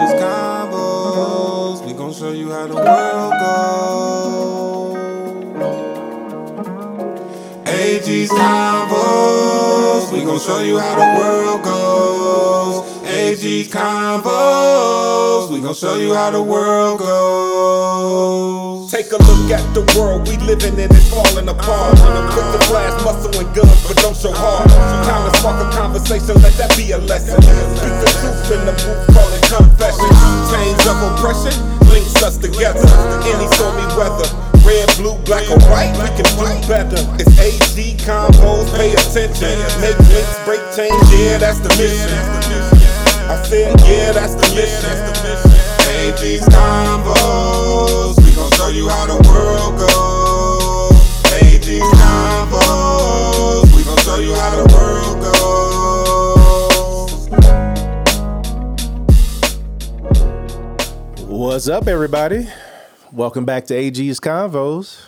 AG's Convos. We gon' show you how the world goes. AG's Convos. We gon' show you how the world goes. AG's Convos. We gon' show you how the world goes. Take a look at the world we living in, it's falling apart. Put the glass muscle and guns, but don't show heart. Time to spark a conversation, let that be a lesson. Speak the truth in the booth, call it confession. Chains of oppression links us together. Any stormy weather, red, blue, black, or white, we can do better. It's AG Convos, pay attention. Make links, break chains, yeah, that's the mission. I said, yeah, that's the mission. AG's Convos. We gon' show you how the world goes. AG's Convos. We gon' show you how the world goes. What's up, everybody? Welcome back to AG's Convos.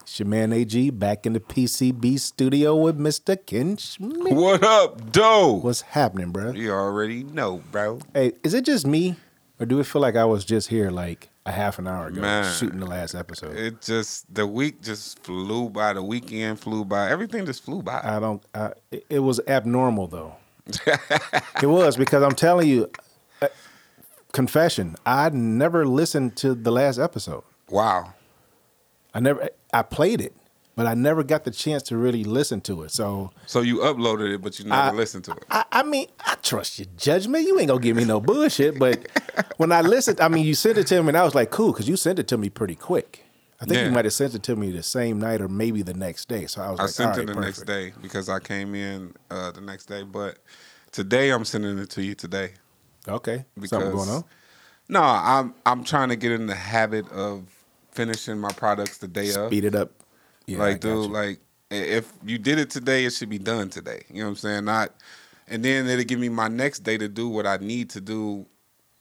It's your man AG back in the PCB studio with Mr. Ken Schmidt. What up, doe? What's happening, bro? You already know, bro. Hey, is it just me, or do it feel like I was just here like a half an hour ago Man. shooting the last episode? It just the week just flew by. The weekend flew by. Everything just flew by. I don't. I, it- was abnormal though. it was because I'm telling you, uh, confession. I never listened to the last episode. wow. I never. I played it, but I never got the chance to really listen to it. So So you uploaded it, but you never I- listened to it. I, I mean, I trust your judgment. You ain't gonna give me no bullshit. But when I listened, I mean, you sent it to me, and I was like, cool, because you sent it to me pretty quick. I think Yeah. you might have sent it to me the same night or maybe the next day. So I was I like, sent it the next day because I came in uh, the next day. But today I'm sending it to you today. Okay, Because something going on. No, I'm I'm trying to get in the habit of finishing my products the day of. Speed it up. Yeah, like, dude, you. like if you did it today, it should be done today. You know what I'm saying? Not, and then it'll give me my next day to do what I need to do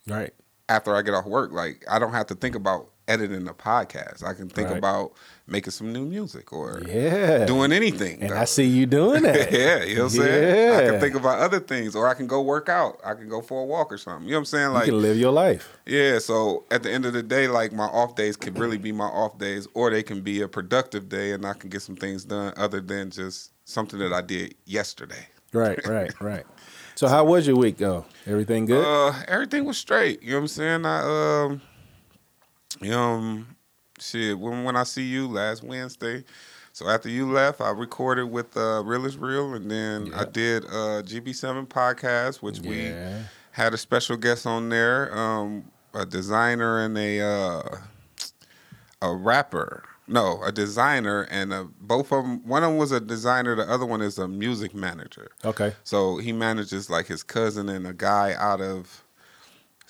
right. after I get off work. Like I don't have to think about editing a podcast. I can think Right. about making some new music or Yeah. doing anything. And though. I see you doing that. yeah, you know what I'm saying? I can think about other things, or I can go work out. I can go for a walk or something. You know what I'm saying? you Like, can live your life. yeah. So at the end of the day, like my off days can really be my off days, or they can be a productive day, and I can get some things done other than just something that I did yesterday. Right, right, right. So how was your week though? Everything good? Uh, everything was straight. You know what I'm saying? I um, you um, shit. When when I see you last Wednesday, so after you left, I recorded with uh, Real is Real, and then I did uh GB7 podcast, which we had a special guest on there, um, a designer and a uh, a rapper. No, a designer and a, both of them. One of them was a designer. The other one is a music manager. okay. So he manages like his cousin and a guy out of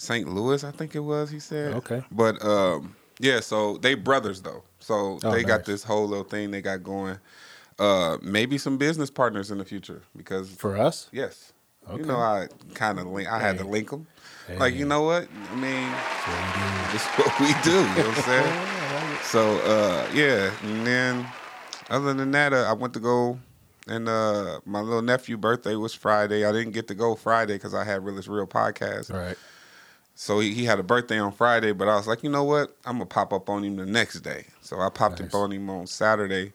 St. Louis, I think it was. He said. Okay. But um, yeah, so they brothers though. So Oh, they got this whole little thing they got going. Uh, maybe some business partners in the future because For us? yes, you know I kind of link. I had to link them. Like you know what I mean. This is what we do. You know what I'm saying? So uh, yeah, and then other than that, uh, I went to go and uh, my little nephew' birthday was Friday. I didn't get to go Friday because I had Real is Real podcast. Right. So he, he had a birthday on Friday, but I was like, you know what? I'm gonna pop up on him the next day. So I popped Nice. up on him on Saturday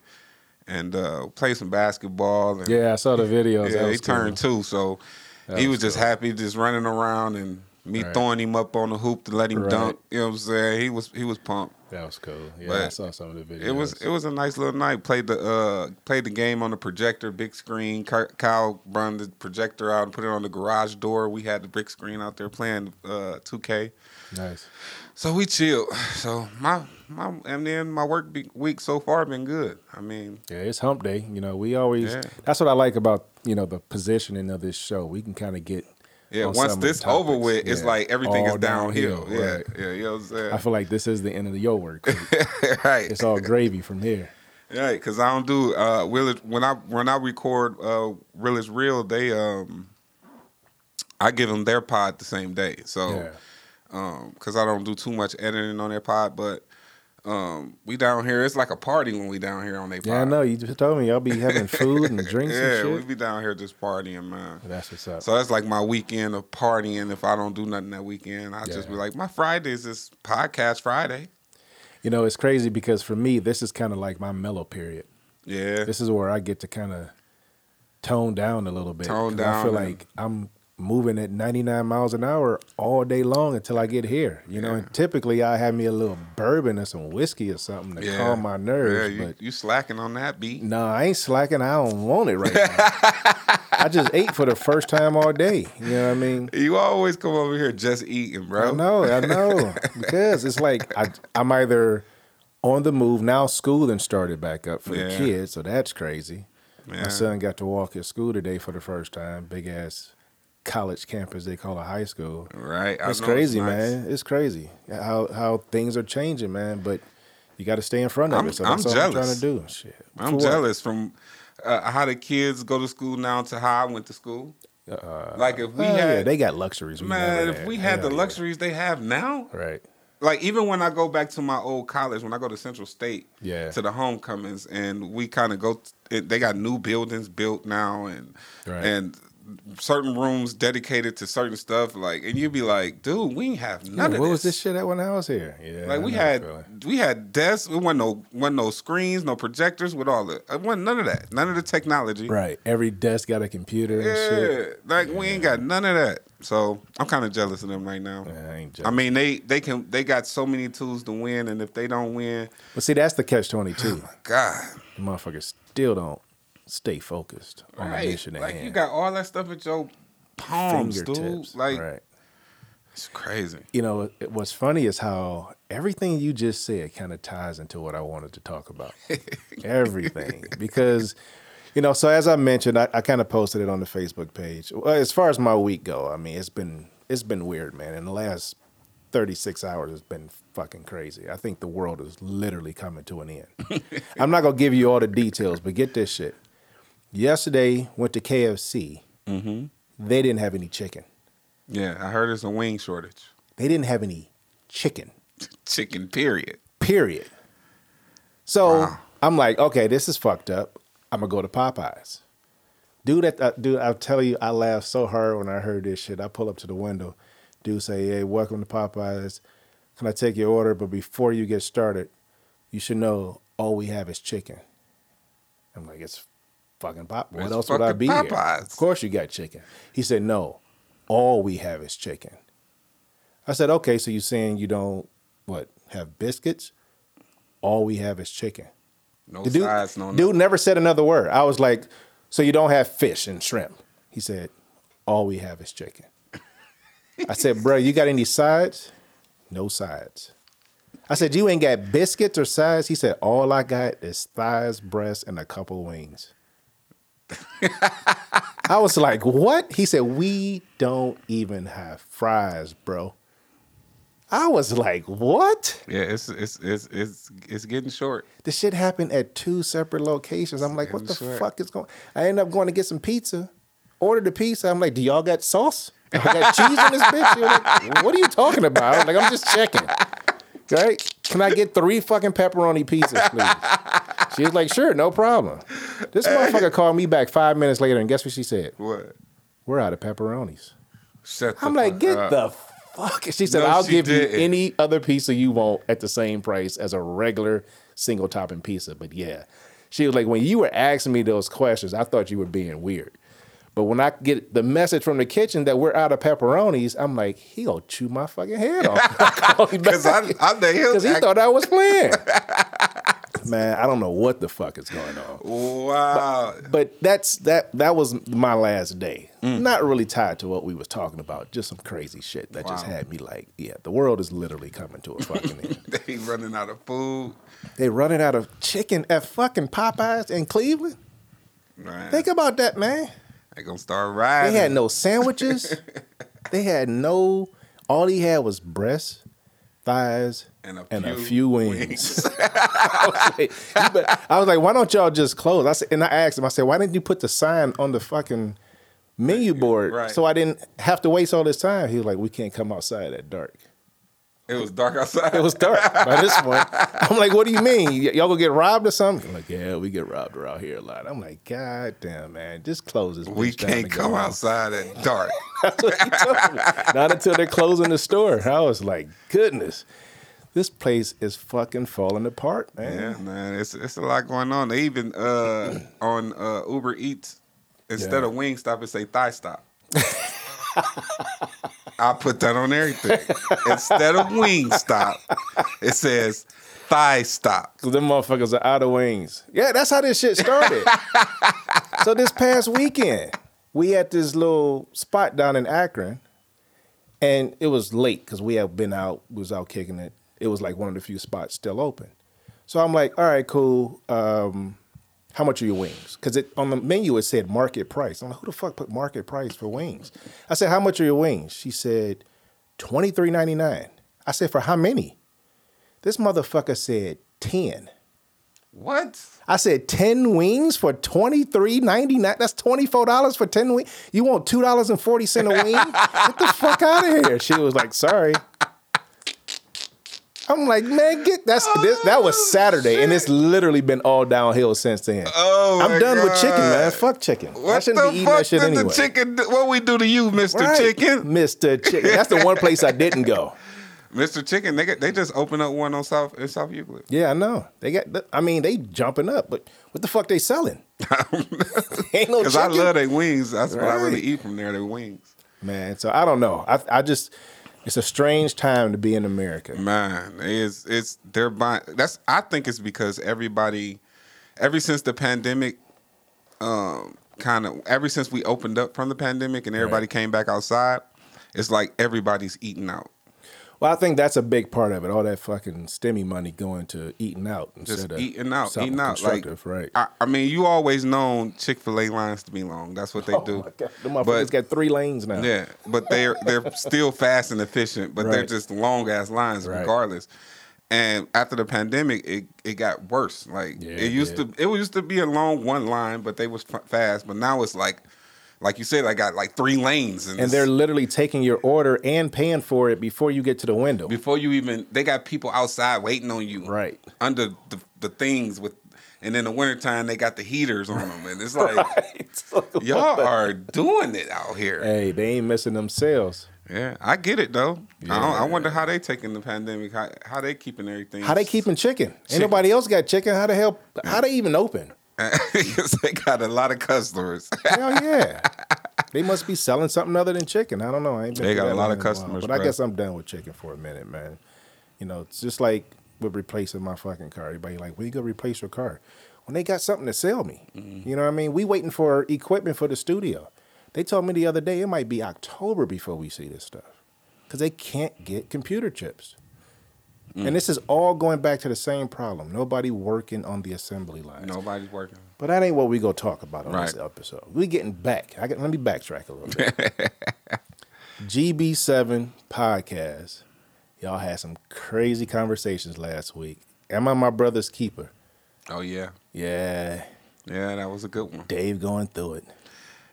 and uh, played some basketball. And, Yeah, I saw the videos. yeah, he cool. turned two, so That he was was just cool. happy, just running around and me Right. throwing him up on the hoop to let him Right. dunk. You know what I'm saying? He was he was pumped. That was cool. Yeah, But I saw some of the videos. It was it was a nice little night. Played the uh played the game on the projector, big screen. Kyle brought the projector out and put it on the garage door. We had the big screen out there playing uh 2K. nice. So we chilled. So my my and then my work be- week so far been good. I mean, Yeah, it's hump day. You know, we always. Yeah. That's what I like about you know the positioning of this show. We can kind of get. Yeah. on Once this over with, it's Yeah. like everything All is downhill. downhill, Yeah, right. yeah. You know what I'm saying? I feel like this is the end of the yo work. right. it's all gravy from here. Right, because I don't do uh Will when I when I record uh Real is Real, they um I give them their pod the same day. So Yeah. um because I don't do too much editing on their pod, but Um, we down here. It's like a party when we down here on they. Yeah, I know. You just told me y'all be having food and drinks yeah, and we be down here just partying, man. That's what's up. So that's like my weekend of partying. If I don't do nothing that weekend, I just be like, my Fridays is this podcast Friday. You know, it's crazy because for me, this is kind of like my mellow period. Yeah, This is where I get to kind of tone down a little bit. Tone 'cause I feel like I'm moving at 99 miles an hour all day long until I get here. You know, and typically I have me a little bourbon or some whiskey or something to yeah. calm my nerves. Yeah, you, but you slacking on that beat. no, I ain't slacking. I don't want it right now. I just ate for the first time all day. You know what I mean? You always come over here just eating, bro. I know, I know. because it's like I, I'm either on the move now. School then started back up for the kids, so that's crazy. Yeah. My son got to walk at school today for the first time. Big ass college campus they call a high school. Right? It's crazy, nice. man. It's crazy how how things are changing, man. But you got to stay in front of I'm- it. So I'm that's all I'm trying jealous. to do. Shit. I'm what? jealous from uh, how the kids go to school now to how I went to school. Uh, Like if we oh, yeah, had, they got luxuries. We man, if we had Hell the yeah. luxuries they have now, right? like even when I go back to my old college, when I go to Central State, Yeah. to the homecomings, and we kind of go. t- it, they got new buildings built now, and Right. and certain rooms dedicated to certain stuff. Like, and you'd be like, dude, we ain't have none Yeah, of what this. was this shit at when I was here? Yeah, Like we had we had desks. It wasn't no wasn't no screens, no projectors with all the. It wasn't none of that. None of the technology. right. Every desk got a computer and Yeah, shit. like we ain't got none of that. So I'm kind of jealous of them right now. Yeah, I ain't I mean, they they can they got so many tools to win, and if they don't win, But see, that's the catch twenty two. Oh God, the motherfuckers still don't stay focused on the mission at Like hand. you got all that stuff at your palms, dude. Fingertips. Like right. it's crazy. You know, it, what's funny is how everything you just said kind of ties into what I wanted to talk about. everything. Because, you know, so as I mentioned, I, I kind of posted it on the Facebook page. Well, as far as my week go, I mean, it's been it's been weird, man. In the last 36 hours has been fucking crazy. I think the world is literally coming to an end. I'm not gonna give you all the details, but get this shit. Yesterday went to KFC. Mm-hmm. They didn't have any chicken. Yeah, I heard there's a wing shortage. They didn't have any chicken. Chicken, period. Period. So Wow. I'm like, okay, this is fucked up. I'm gonna go to Popeyes. Dude, at uh, dude, I'll tell you, I laughed so hard when I heard this shit. I pull up to the window. Dude say, "Hey, welcome to Popeyes. Can I take your order? But before you get started, you should know all we have is chicken." I'm like, "It's fucking pop. What It's else would I be here? Popeyes. Of course you got chicken." He said, "No, all we have is chicken." I said, "Okay, so you're saying you don't what have biscuits? All we have is chicken." No The dude, sides, no dude never said another word. I was like, so you don't have fish and shrimp? He said, all we have is chicken. I said, bro, you got any sides? No sides. I said, you ain't got biscuits or sides? He said, all I got is thighs, breasts, and a couple wings. I was like, what? He said, we don't even have fries, bro. I was like, what? Yeah, it's it's it's it's it's getting short. The shit happened at two separate locations. I'm like, what the sure. fuck is going? I ended up going to get some pizza. Ordered the pizza. I'm like, do y'all got sauce? I got cheese in this bitch. You're like, what are you talking about? Like, I'm just checking. Right? Can I get three fucking pepperoni pizzas, please? She was like, sure, no problem. This motherfucker called me back five minutes later, and guess what she said? What? We're out of pepperonis. Shut I'm like, get up. the fuck. She said, No, I'll she give didn't. you any other pizza you want at the same price as a regular single topping pizza. But yeah, she was like, when you were asking me those questions, I thought you were being weird. But when I get the message from the kitchen that we're out of pepperonis, I'm like, he gonna chew my fucking head off. Because I, I he'll he thought I was playing. Man, I don't know what the fuck is going on. Wow. But that's that that was my last day. Mm. Not really tied to what we was talking about. Just some crazy shit that just had me like, yeah, the world is literally coming to a fucking end. they running out of food. They running out of chicken at fucking Popeyes in Cleveland. Man, Think about that, man. they gonna start riding. They had no sandwiches. they had no. All he had was breasts, thighs, And a and a few few wings. I, was like, bet- I was like, why don't y'all just close? I said, and I asked him, I said, why didn't you put the sign on the fucking menu board Right. so I didn't have to waste all this time? He was like, we can't come outside at dark. It was dark outside. It was dark by this point. I'm like, what do you mean? Y- y'all gonna get robbed or something? I'm like, yeah, we get robbed around here a lot. I'm like, God damn, man, just close this. we can't come outside at dark. That's what he told me. Not until they're closing the store. I was like, goodness, this place is fucking falling apart, man. Yeah, man, it's it's a lot going on. They even uh, on uh, Uber Eats instead Yeah. of wing stop, it say thigh stop. I put that on everything. instead of wing stop, it says thigh stop. Cause them motherfuckers are out of wings. Yeah, that's how this shit started. so this past weekend, we at this little spot down in Akron, and it was late because we had been out, we was out kicking it. It was like one of the few spots still open. So I'm like, all right, cool. Um, how much are your wings? Because it on the menu it said market price. I'm like, who the fuck put market price for wings? I said, how much are your wings? She said, twenty three ninety nine. I said, for how many? This motherfucker said ten. What? I said ten wings for twenty three ninety nine. That's twenty four dollars for ten wings. You want two dollars and forty cent a wing? Get the fuck out of here. She was like, sorry. I'm like, man, get that's this, that was oh, Saturday, and it's literally been all downhill since then. Oh, my I'm done with chicken, man. Fuck chicken. I shouldn't be eating that shit anyway. the chicken? What we do to you, Mister Right. Chicken? Mr. Chicken. That's the one place I didn't go. Mister Chicken, they they just opened up one on South in South Euclid. Yeah, I know. They got. I mean, they jumping up, but what the fuck they selling? Ain't no chicken. Because I love their wings. That's what I really eat from there. Their wings. man. So I don't know. I I just it's a strange time to be in America. Man, it's it's they're buying. That's I think it's because everybody, ever since the pandemic, um, kind of ever since we opened up from the pandemic and everybody Right. came back outside, it's like everybody's eating out. Well, I think that's a big part of it. All that fucking stimmy money going to eating out Just instead of eating out, something eating out. Like, right? I, I mean, you always known Chick Fil A lines to be long. That's what they oh do. my God. The motherfuckers got three lanes now. Yeah, but they're they're still fast and efficient, but they're just long ass lines Right. regardless. And after the pandemic, it, it got worse. Like Yeah, it used did. to, it used to be a long one line, but they was fast. But now it's like, like you said, I got like three lanes, and, And they're literally taking your order and paying for it before you get to the window. before you even they got people outside waiting on you, Right. under the, the things with. And in the wintertime, they got the heaters on them, and it's like y'all are doing it out here. Hey, they ain't missing them sales. Yeah, I get it though. I, I wonder how they taking the pandemic. How how they keeping everything? How they keeping chicken? Ain't nobody else got chicken. How the hell? How they even open? Because they got a lot of customers. Hell yeah. They must be selling something other than chicken. I don't know. I They got a lot of in while, customers, but I guess I'm done with chicken for a minute, man. You know, it's just like with replacing my fucking car. Everybody like, when you go replace your car? When they got something to sell me. Mm-hmm. You know what I mean? We waiting for equipment for the studio. They told me the other day it might be October before we see this stuff. Because they can't get computer chips. Mm. And this is all going back to the same problem. Nobody working on the assembly line. Nobody's working. But that ain't what we gonna talk about on this episode. We getting back. I get, let me backtrack a little bit. GB7 podcast. Y'all had some crazy conversations last week. Am I my brother's keeper? Oh yeah, Yeah, yeah, that was a good one. Dave going through it.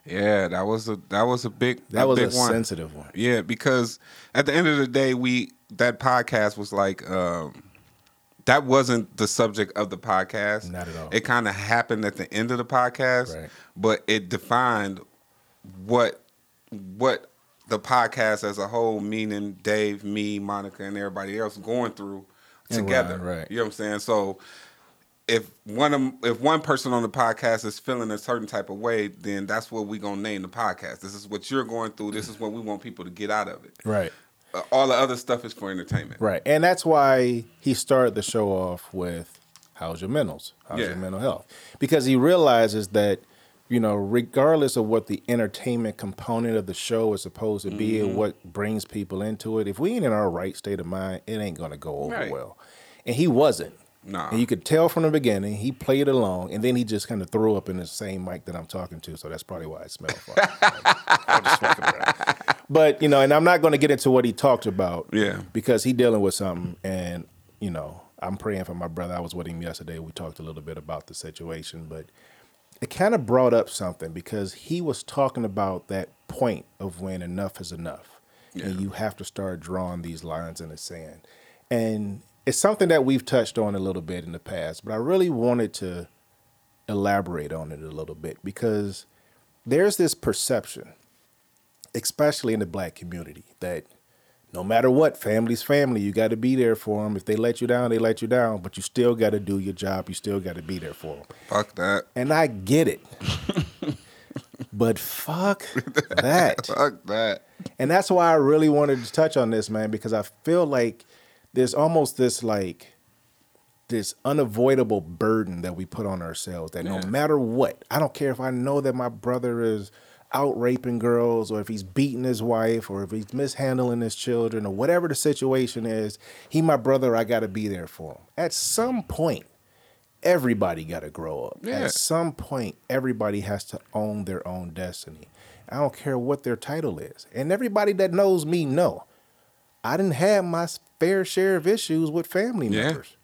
Yeah, that was a that was a big That a was big a one. sensitive one. Yeah, because at the end of the day, we that podcast was like um, that wasn't the subject of the podcast. Not at all. It kind of happened at the end of the podcast, Right. but it defined what what the podcast as a whole, meaning Dave, me, Monica, and everybody else going through together. Ryan, right. You know what I'm saying? So if one of if one person on the podcast is feeling a certain type of way, then that's what we're gonna name the podcast. This is what you're going through. This is what we want people to get out of it. Right. Uh, all the other stuff is for entertainment. Right. And that's why he started the show off with how's your mentals? How's Yeah. your mental health? Because he realizes that, you know, regardless of what the entertainment component of the show is supposed to be Mm-hmm. and what brings people into it, if we ain't in our right state of mind, it ain't gonna go over Right. well. And he wasn't. Nah. And you could tell from the beginning, he played along, and then he just kind of threw up in the same mic that I'm talking to. So that's probably why it smelled funny. I'm just fucking around. But you know, and I'm not going to get into what he talked about. Yeah. Because he dealing with something, and you know, I'm praying for my brother. I was with him yesterday. We talked a little bit about the situation, but it kind of brought up something because he was talking about that point of when enough is enough. and you have to start drawing these lines in the sand. And it's something that we've touched on a little bit in the past, but I really wanted to elaborate on it a little bit because there's this perception, especially in the black community, that no matter what, family's family. You got to be there for them. If they let you down, they let you down, but you still got to do your job. You still got to be there for them. Fuck that. And I get it. but fuck that. Fuck that. And that's why I really wanted to touch on this, man, because I feel like there's almost this like this unavoidable burden that we put on ourselves that no matter what, I don't care if I know that my brother is out raping girls or if he's beating his wife or if he's mishandling his children or whatever the situation is, he my brother, I got to be there for him. At some point, everybody got to grow up. Yeah. At some point, everybody has to own their own destiny. I don't care what their title is. And everybody that knows me know I didn't have my fair share of issues with family Yeah. members.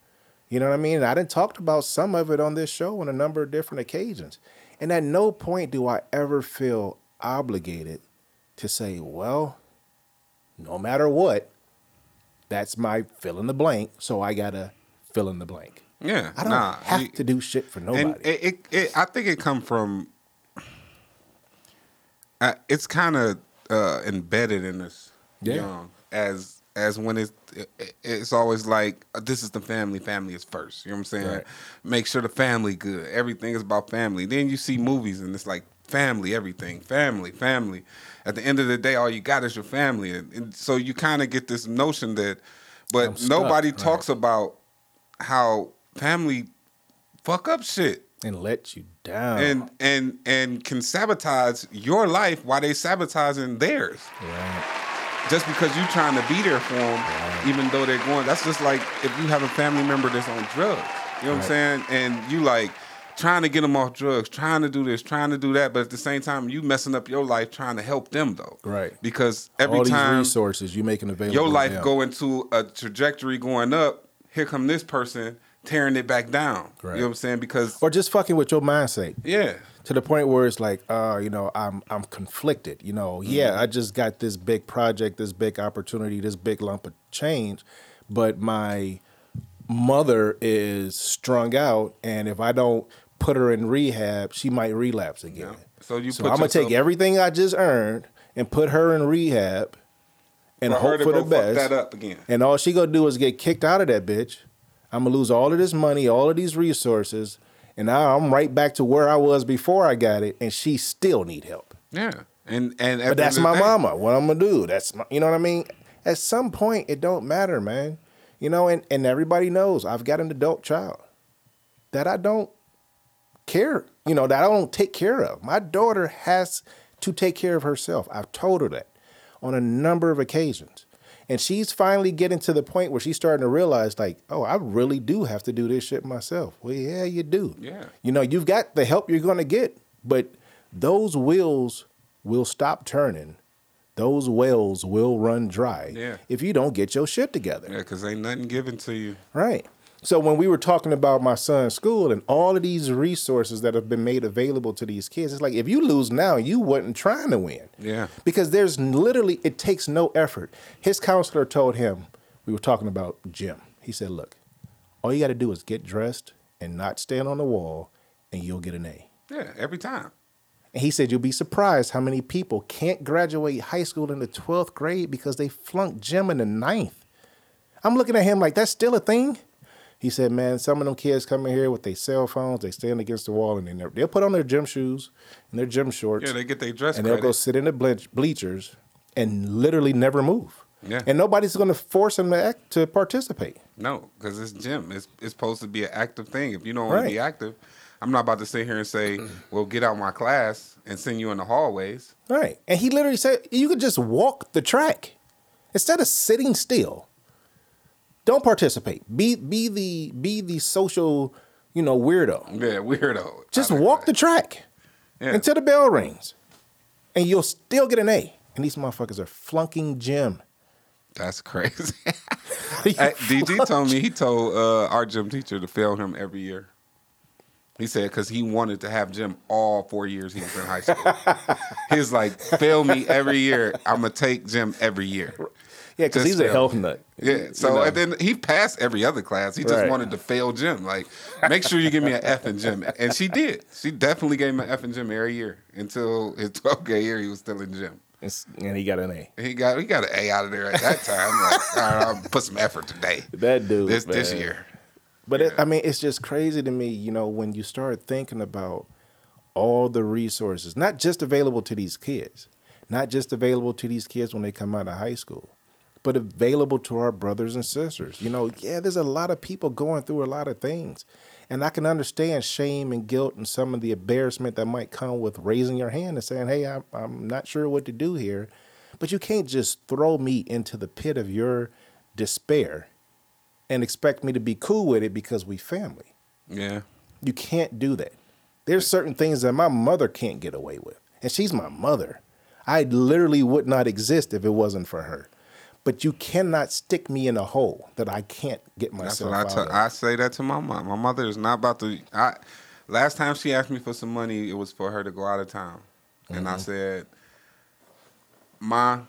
You know what I mean? I didn't talked about some of it on this show on a number of different occasions. And at no point do I ever feel obligated to say, well, no matter what, that's my fill in the blank, so I gotta fill in the blank. Yeah. I don't nah, have you- to do shit for nobody. And it, it, it, I think it come from. Uh, it's kind of uh, embedded in us Yeah. young as as when it's it's always like uh, this is the family. Family is first. You know what I'm saying? Right. Make sure the family good. Everything is about family. Then you see movies and it's like family, everything, family, family. At the end of the day, all you got is your family, and, and so you kind of get this notion that, but stuck, nobody right. talks about how family fuck up shit and let you down. and and and can sabotage your life while they sabotaging theirs right. Just because you're trying to be there for them even though they're going that's just like if you have a family member that's on drugs you know what i'm saying and you like trying to get them off drugs trying to do this trying to do that but at the same time you messing up your life trying to help them though Right. because every All these time resources you making available. your life them. go into a trajectory going up here come this person tearing it back down Right. you know what i'm saying because or just fucking with your mindset. yeah to the point where it's like, uh, you know, I'm I'm conflicted. You know, yeah, I just got this big project, this big opportunity, this big lump of change, but my mother is strung out, and if I don't put her in rehab, she might relapse again. So you so put I'm gonna take everything I just earned and put her in rehab, and for hope for the best. that up again And all she gonna do is get kicked out of that bitch. I'm gonna lose all of this money, all of these resources, and now I'm right back to where I was before I got it, and she still need help. Yeah, and and But that's my day- mama. What I'm gonna do? That's my, you know what I mean. At some point, it don't matter, man. You know, and and everybody knows I've got an adult child that I don't care. You know that I don't take care of. My daughter has to take care of herself. I've told her that on a number of occasions. And she's finally getting to the point where she's starting to realize, like, oh, I really do have to do this shit myself. Well, yeah, you do. Yeah. You know, you've got the help you're going to get, but those wheels will stop turning. Those wells will run dry Yeah. if you don't get your shit together. Yeah, because ain't nothing given to you. Right. So when we were talking about my son's school and all of these resources that have been made available to these kids, it's like if you lose now, you wasn't trying to win. Yeah. Because there's literally it takes no effort. His counselor told him, we were talking about gym. He said, "Look, all you got to do is get dressed and not stand on the wall, and you'll get an A." Yeah, every time. And he said, You'll be surprised how many people can't graduate high school in the 12th grade because they flunked gym in the ninth. I'm looking at him like, That's still a thing? He said, Man, some of them kids come in here with their cell phones, they stand against the wall, and they never, they'll put on their gym shoes and their gym shorts, Yeah, they get their dress and they'll go sit in the ble- bleachers and literally never move. Yeah. And nobody's going to force them to, act, to participate. No, because it's gym. It's it's supposed to be an active thing. If you don't want Right. to be active, I'm not about to sit here and say, "Well, get out of my class and send you in the hallways." Right. And he literally said you could just walk the track instead of sitting still. Don't participate. Be be the be the social, you know, weirdo. Yeah, weirdo. Just like walk that. the track Yeah. until the bell rings. And you'll still get an A. And these motherfuckers are flunking gym. That's crazy. Hey, DG told me he told uh, our gym teacher to fail him every year. He said because he wanted to have gym all four years he was in high school. He's like, fail me every year. I'm gonna take gym every year. Yeah, because he's a health nut. Yeah. You So know. and then he passed every other class. He just Right. wanted to fail gym. Like, make sure you give me an F in gym. And she did. She definitely gave him an F in gym every year until his 12th grade year. He was still in gym. And he got an A. He got he got an A out of there at that time. Like, all right, I'll put some effort today. That dude, This this year. But it, I mean, it's just crazy to me, you know, when you start thinking about all the resources, not just available to these kids, not just available to these kids when they come out of high school, but available to our brothers and sisters. You know, yeah, there's a lot of people going through a lot of things. And I can understand shame and guilt and some of the embarrassment that might come with raising your hand and saying, hey, I'm, I'm not sure what to do here. But you can't just throw me into the pit of your despair and expect me to be cool with it because we family. Yeah. You can't do that. There's certain things that my mother can't get away with. And she's my mother. I literally would not exist if it wasn't for her. But you cannot stick me in a hole that I can't get myself That's what I out. I say that to my mom. My mother is not about to. I last time she asked me for some money, it was for her to go out of town, and Mm-hmm. I said, "Ma,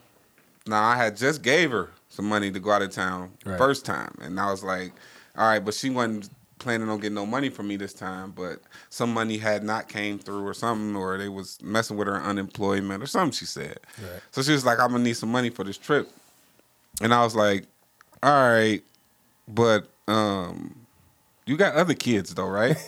now I had just gave her some money to go out of town Right. first time, and I was like, all right, but she wasn't planning on getting no money from me this time, but some money had not came through or something, or they was messing with her unemployment or something. She said, Right. so she was like, I'm gonna need some money for this trip, and I was like, all right, but um, you got other kids though, right?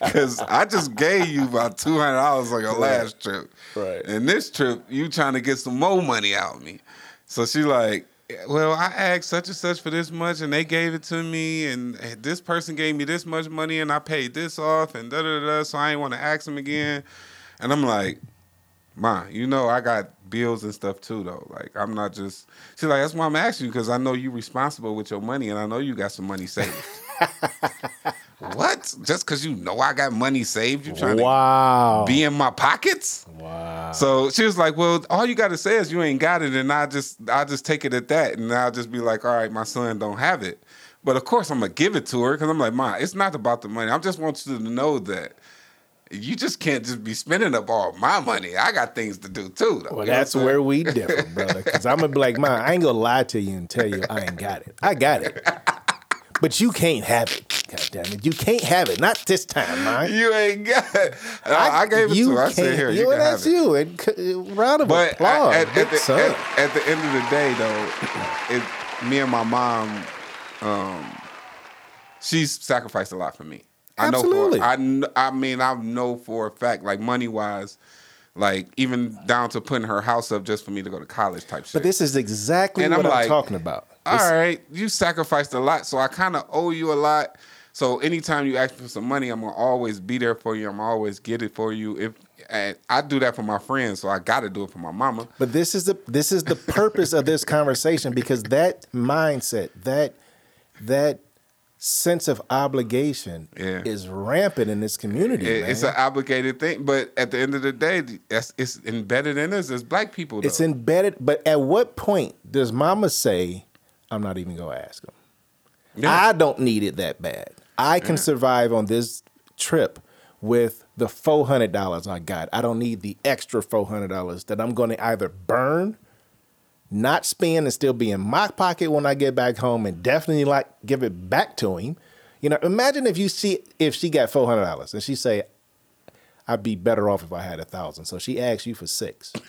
Because I just gave you about two hundred dollars on your last trip, Right. And this trip, you trying to get some more money out of me. So she like, well, I asked such and such for this much, and they gave it to me, and this person gave me this much money, and I paid this off, and da da da. So I ain't want to ask them again. And I'm like, Ma, you know I got bills and stuff too, though. Like I'm not just. She's like, that's why I'm asking you because I know you're responsible with your money, and I know you got some money saved. what? Just because you know I got money saved, you trying wow. to be in my pockets? wow. So she was like, "Well, all you got to say is you ain't got it, and I just I just take it at that, and I'll just be like, all right, my son don't have it." But of course, I'm gonna give it to her because I'm like, "Ma, it's not about the money. I just want you to know that." You just can't just be spending up all my money. I got things to do too, though. Well, You that's where we differ, brother. Because I'm gonna be like, man, I ain't gonna lie to you and tell you I ain't got it. I got it, but you can't have it. God damn it, you can't have it. Not this time, man. You ain't got it. I, I gave it you to her. I said, "Here, you you can that's have it." you. And round of But applause, at, at, at, the, at, at the end of the day, though, it, me and my mom, um, she's sacrificed a lot for me. Absolutely. I know for I, I mean I know for a fact, like money wise, like even down to putting her house up just for me to go to college type shit. but this is exactly And what I'm I'm, talking about. all This- right, you sacrificed a lot, so I kind of owe you a lot. So anytime you ask for some money, I'm gonna always be there for you. I'm gonna always get it for you. If and I do that for my friends, so I got to do it for my mama. But this is the this is the purpose of this conversation because that mindset, that that sense of obligation Yeah. is rampant in this community. It- man. it's an obligated thing, but at the end of the day, that's it's embedded in us as black people. Though. It's embedded. But at what point does Mama say, "I'm not even gonna ask him"? Yeah. I don't need it that bad. I can survive on this trip with the four hundred dollars I got. I don't need the extra four hundred dollars that I'm going to either burn, not spend, and still be in my pocket when I get back home, and definitely like give it back to him. You know, imagine if you see if she got four hundred dollars and she say, "I'd be better off if I had a thousand. So she asks you for six.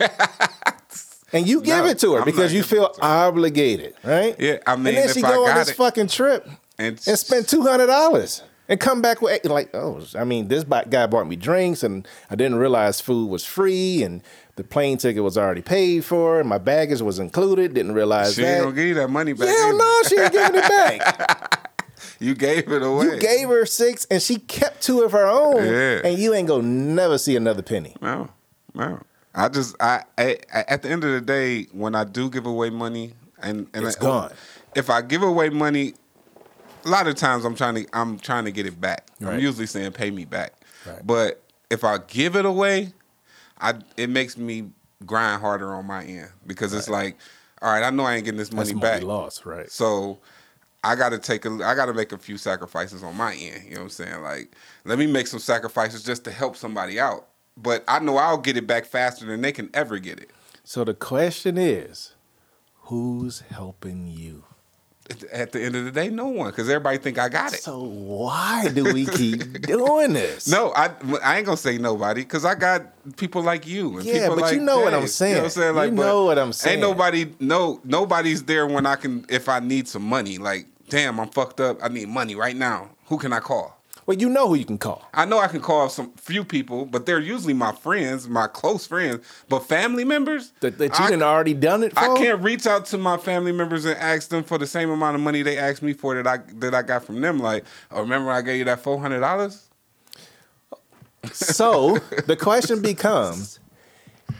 And you give No, it to her I'm because you feel it to her. obligated, right? Yeah, I mean, and then if she I go on this it- fucking trip and, and spend two hundred dollars and come back with like, oh, I mean, this guy bought me drinks and I didn't realize food was free and the plane ticket was already paid for and my baggage was included. Didn't realize She ain't that. gonna give you that money back. Hell no, she ain't giving it back. You gave it away. You gave her six and she kept two of her own, Yeah. and you ain't gonna never see another penny. No, no. I just I, I at the end of the day, when I do give away money, and and It's I- gone. If I give away money, a lot of times I'm trying to I'm trying to get it back. I'm usually saying pay me back. Right. But if I give it away, I it makes me grind harder on my end because it's like, all right, I know I ain't getting this money That's back. money lost, right? So I gotta take a I gotta make a few sacrifices on my end. You know what I'm saying? Like, let me make some sacrifices just to help somebody out. But I know I'll get it back faster than they can ever get it. So the question is, who's helping you? At the end of the day, no one, because everybody think I got it. So why do we keep doing this? No, I I ain't gonna say nobody, because I got people like you. And Yeah, people but like you know what I'm saying. You know what I'm saying? You Like, but know what I'm saying. Ain't nobody no nobody's there when I can if I need some money. Like, damn, I'm fucked up. I need money right now. Who can I call? Well, you know who you can call. I know I can call some few people, but they're usually my friends, my close friends. But family members, That, that you I, done already done it for. I can't reach out to my family members and ask them for the same amount of money they asked me for that I that I got from them. Like, oh, remember I gave you that four hundred dollars? So the question becomes,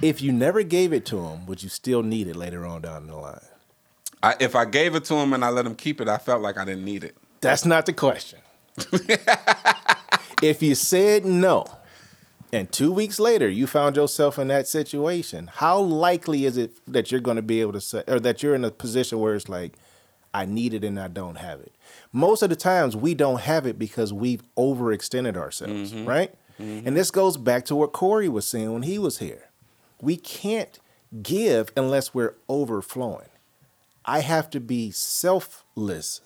if you never gave it to them, would you still need it later on down the line? I, if I gave it to him and I let him keep it, I felt like I didn't need it. That's not the question. if you said no, and two weeks later you found yourself in that situation, how likely is it that you're going to be able to say, or that you're in a position where it's like, I need it and I don't have it? Most of the times we don't have it because we've overextended ourselves, mm-hmm. right? Mm-hmm. And this goes back to what Corey was saying when he was here. We can't give unless we're overflowing. I have to be selfless,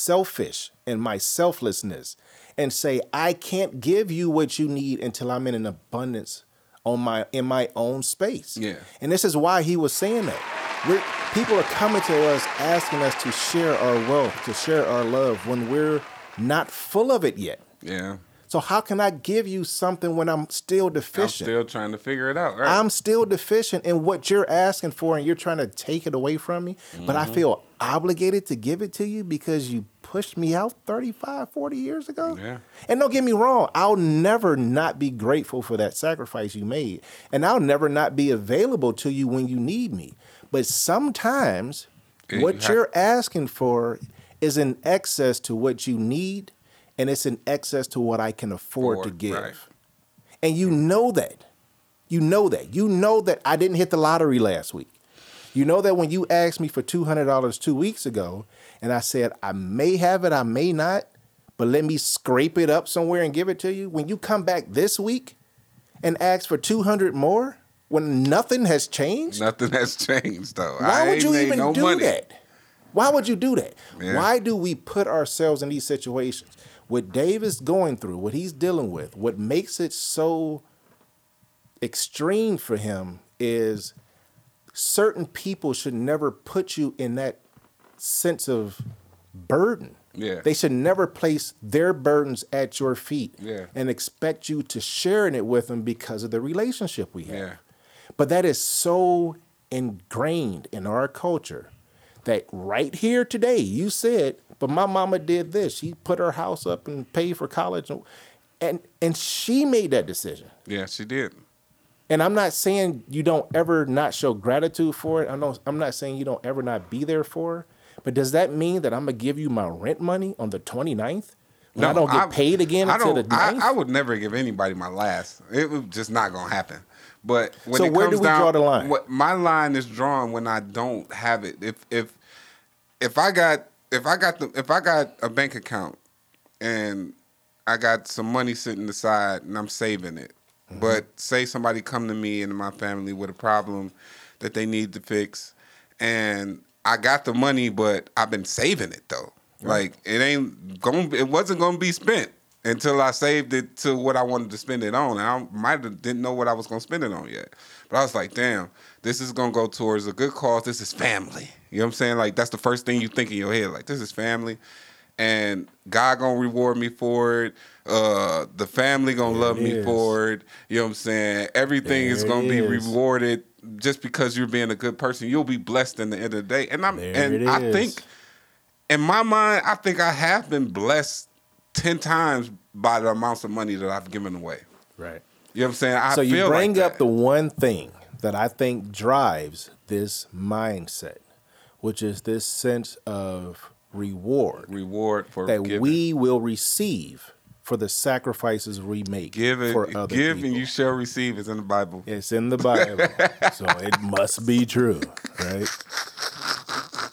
selfish in my selflessness and say I can't give you what you need until I'm in an abundance on my in my own space. Yeah. And this is why he was saying that. We're, people are coming to us asking us to share our wealth, to share our love when we're not full of it yet. Yeah, So how can I give you something when I'm still deficient? I'm still trying to figure it out. Right? I'm still deficient in what you're asking for and you're trying to take it away from me, but Mm-hmm. I feel obligated to give it to you because you pushed me out 35, 40 years ago. Yeah. And don't get me wrong, I'll never not be grateful for that sacrifice you made, and I'll never not be available to you when you need me. But sometimes what you're asking for is in excess to what you need, and it's in excess to what I can afford to give. right. And you know that. You know that. You know that I didn't hit the lottery last week. You know that when you asked me for $200 two weeks ago, and I said, I may have it, I may not, but let me scrape it up somewhere and give it to you. When you come back this week and ask for 200 more, when nothing has changed, Nothing has changed though. why I would you even no do money. that? Why would you do that? Yeah. Why do we put ourselves in these situations? What Dave is going through, what he's dealing with, what makes it so extreme for him is certain people should never put you in that sense of burden. Yeah. They should never place their burdens at your feet Yeah. and expect you to share in it with them because of the relationship we have. Yeah. But that is so ingrained in our culture that right here today, you said, but my mama did this. She put her house up and paid for college and and, and she made that decision. Yeah, she did. And I'm not saying you don't ever not show gratitude for it. I know I'm not saying you don't ever not be there for her. But does that mean that I'm gonna give you my rent money on the 29th? When I don't get paid again I until the don't- I, I would never give anybody my last. It was just not gonna happen. But when So it where comes do we down, draw the line? What, my line is drawn when I don't have it. If if if I got if I got the if I got a bank account and I got some money sitting aside and I'm saving it. Mm-hmm. But say somebody come to me and my family with a problem that they need to fix and I got the money but I've been saving it though. Like it ain't going it wasn't going to be spent until I saved it to what I wanted to spend it on. And I might have didn't know what I was going to spend it on yet. But I was like, damn, this is going to go towards a good cause. This is family. You know what I'm saying? Like that's the first thing you think in your head. Like this is family and God gonna reward me for it. Uh, the family gonna There love me is. for it. You know what I'm saying? Everything is gonna it be rewarded just because you're being a good person. You'll be blessed in the end of the day. And I'm There and I is. think in my mind, I think I have been blessed ten times by the amounts of money that I've given away. Right. You know what I'm saying? I so you bring like up the one thing that I think drives this mindset, which is this sense of reward reward for that giving. we will receive for the sacrifices we make give it, for other give people. and you shall receive. It's in the Bible. It's in the Bible, so it must be true, right?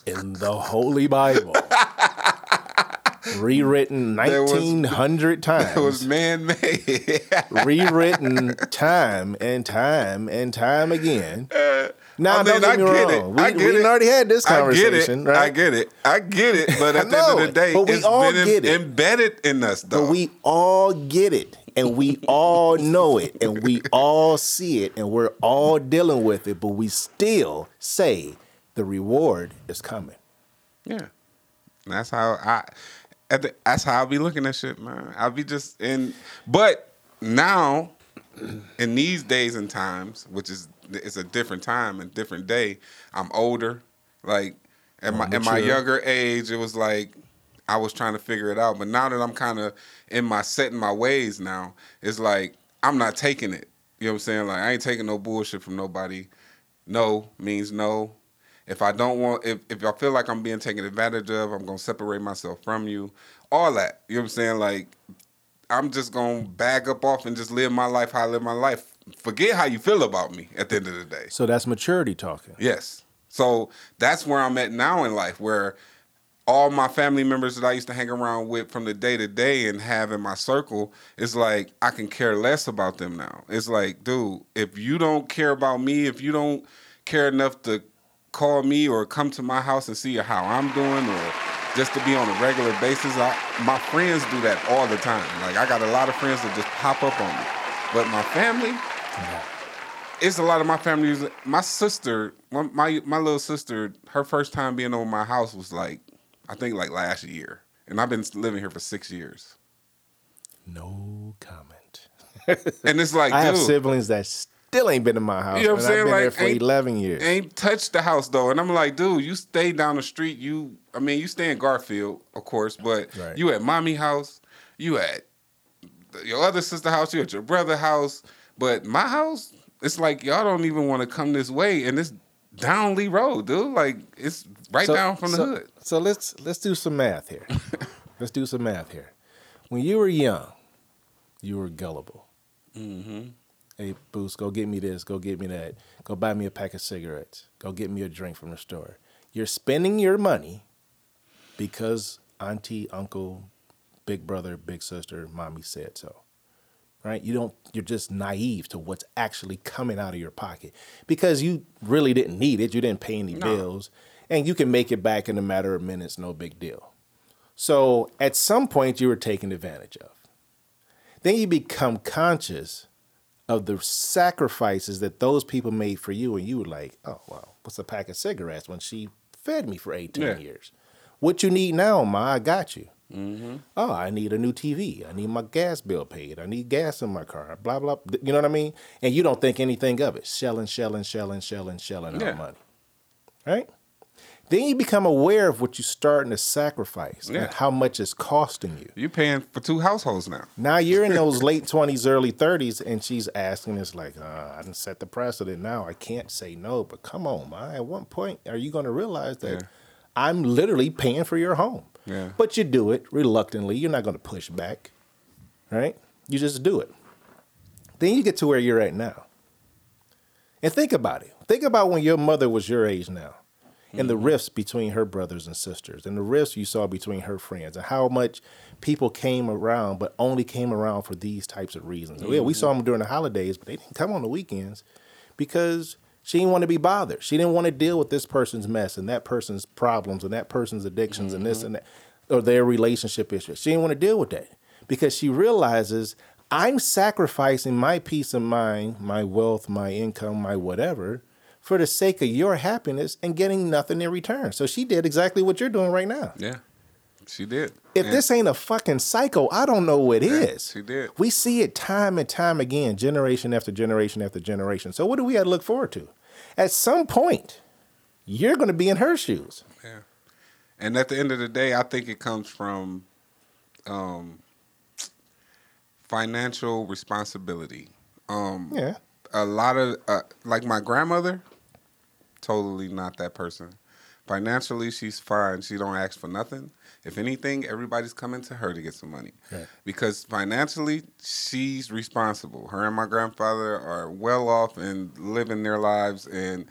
In the Holy Bible. rewritten There was- nineteen hundred times. It was man made. rewritten time and time and time again. Now, I mean, don't get I me get wrong. it. We, I get we it. already had this conversation, I get it. right? I get it. I get it. But at the end of the day, but we it's all been get it. embedded in us, though. But we all get it, and we all know it, and we all see it, and we're all dealing with it. But we still say the reward is coming. Yeah. That's how I at the, that's how I'll be looking at shit, man. I'll be just in but now in these days and times, which is it's a different time and different day, I'm older. Like at oh, my in my mature. younger age, it was like I was trying to figure it out. But now that I'm kind of in my setting my ways now, it's like I'm not taking it. You know what I'm saying? Like I ain't taking no bullshit from nobody. No means no. If I don't want, if, if I feel like I'm being taken advantage of, I'm gonna separate myself from you. All that. You know what I'm saying? Like I'm just gonna bag up off and just live my life how I live my life. Forget how you feel about me at the end of the day. So that's maturity talking. Yes. So that's where I'm at now in life, where all my family members that I used to hang around with from the day to day and have in my circle, it's like I can care less about them now. It's like, dude, if you don't care about me, if you don't care enough to call me or come to my house and see how I'm doing or just to be on a regular basis, I, my friends do that all the time. Like I got a lot of friends that just pop up on me. But my family, it's a lot of my family. My sister, my, my my little sister, her first time being over my house was like, I think like last year, and I've been living here for six years. No comment. And it's like, I have siblings that still ain't been in my house. You know what I'm saying? I've been there for eleven years. ain't touched the house though, and I'm like, dude, you stay down the street. You, I mean, you stay in Garfield, of course, but Right. you at mommy house, you at your other sister house, you at your brother house, but my house, it's like y'all don't even want to come this way, and it's down Lee Road, dude. Like it's right So- down from the so- hood. So let's let's do some math here. let's do some math here. When you were young, you were gullible. Mm-hmm. Hey, Boost, go get me this, go get me that, go buy me a pack of cigarettes, go get me a drink from the store. You're spending your money because auntie, uncle, big brother, big sister, mommy said so. Right? You don't you're just naive to what's actually coming out of your pocket because you really didn't need it. You didn't pay any No. bills and you can make it back in a matter of minutes, no big deal. So, at some point you were taken advantage of. Then you become conscious of the sacrifices that those people made for you, and you were like, "Oh, well, what's a pack of cigarettes when she fed me for eighteen Yeah. years? What you need now, ma? I got you. Mm-hmm. Oh, I need a new TV. I need my gas bill paid. I need gas in my car. Blah blah. You know what I mean? And you don't think anything of it. Shelling, shelling, shelling, shelling, shelling Yeah. our money. Right? Then you become aware of what you're starting to sacrifice Yeah. and how much it's costing you. You're paying for two households now. Now you're in those late 20s, early 30s, and she's asking, it's like, uh, I didn't set the precedent now. I can't say no, but come on, ma. At one point, are you going to realize that Yeah. I'm literally paying for your home? Yeah. But you do it reluctantly. You're not going to push back, right? You just do it. Then you get to where you're at now. And think about it. Think about when your mother was your age now and the mm-hmm. rifts between her brothers and sisters and the rifts you saw between her friends and how much people came around but only came around for these types of reasons. Oh, yeah, we mm-hmm. saw them during the holidays, but they didn't come on the weekends because she didn't want to be bothered. She didn't want to deal with this person's mess and that person's problems and that person's addictions and this mm-hmm. and that or their relationship issues. She didn't want to deal with that because she realizes I'm sacrificing my peace of mind, my wealth, my income, my whatever for the sake of your happiness and getting nothing in return. So she did exactly what you're doing right now. Yeah, she did. If And- this ain't a fucking cycle, I don't know what is. she did. We see it time and time again, generation after generation after generation. So what do we have to look forward to? At some point, you're going to be in her shoes. Yeah. And at the end of the day, I think it comes from um, financial responsibility. Um, Yeah. A lot of, uh, like my grandmother, totally not that person. Financially, she's fine. She don't ask for nothing. If anything, everybody's coming to her to get some money. Right. Because financially, she's responsible. Her and my grandfather are well off and living their lives. And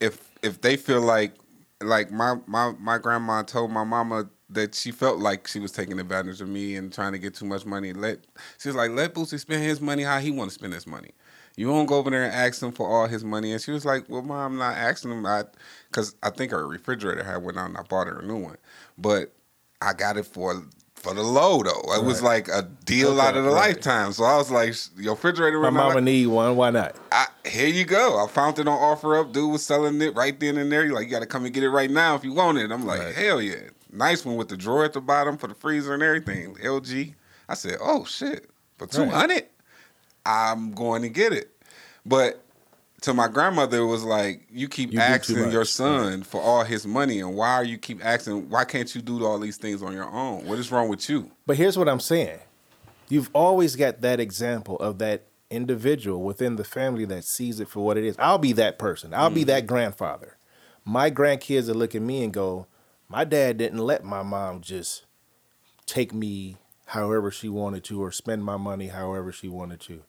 if if they feel like like my my my grandma told my mama that she felt like she was taking advantage of me and trying to get too much money. Let she's like, let Boosie spend his money how he want to spend his money. You won't go over there and ask him for all his money. And she was like, well, mom, I'm not asking him. I, cause I think her refrigerator had went out and I bought her a new one, but I got it for for the low though. It was like a deal Okay, out of the right. lifetime. So I was like, your refrigerator. My mama need one. Why not? I, here you go. I found it on OfferUp. Dude was selling it right then and there. You're like, you got to come and get it right now if you want it. I'm like, Right. hell yeah. Nice one with the drawer at the bottom for the freezer and everything. LG. I said, oh shit. For 200 I'm going to get it. But to my grandmother, it was like, you keep You asking your son for all his money. And why are you keep asking, why can't you do all these things on your own? What is wrong with you? But here's what I'm saying. You've always got that example of that individual within the family that sees it for what it is. I'll be that person. I'll be mm-hmm. that grandfather. My grandkids will look at me and go, My dad didn't let my mom just take me however she wanted to or spend my money however she wanted to.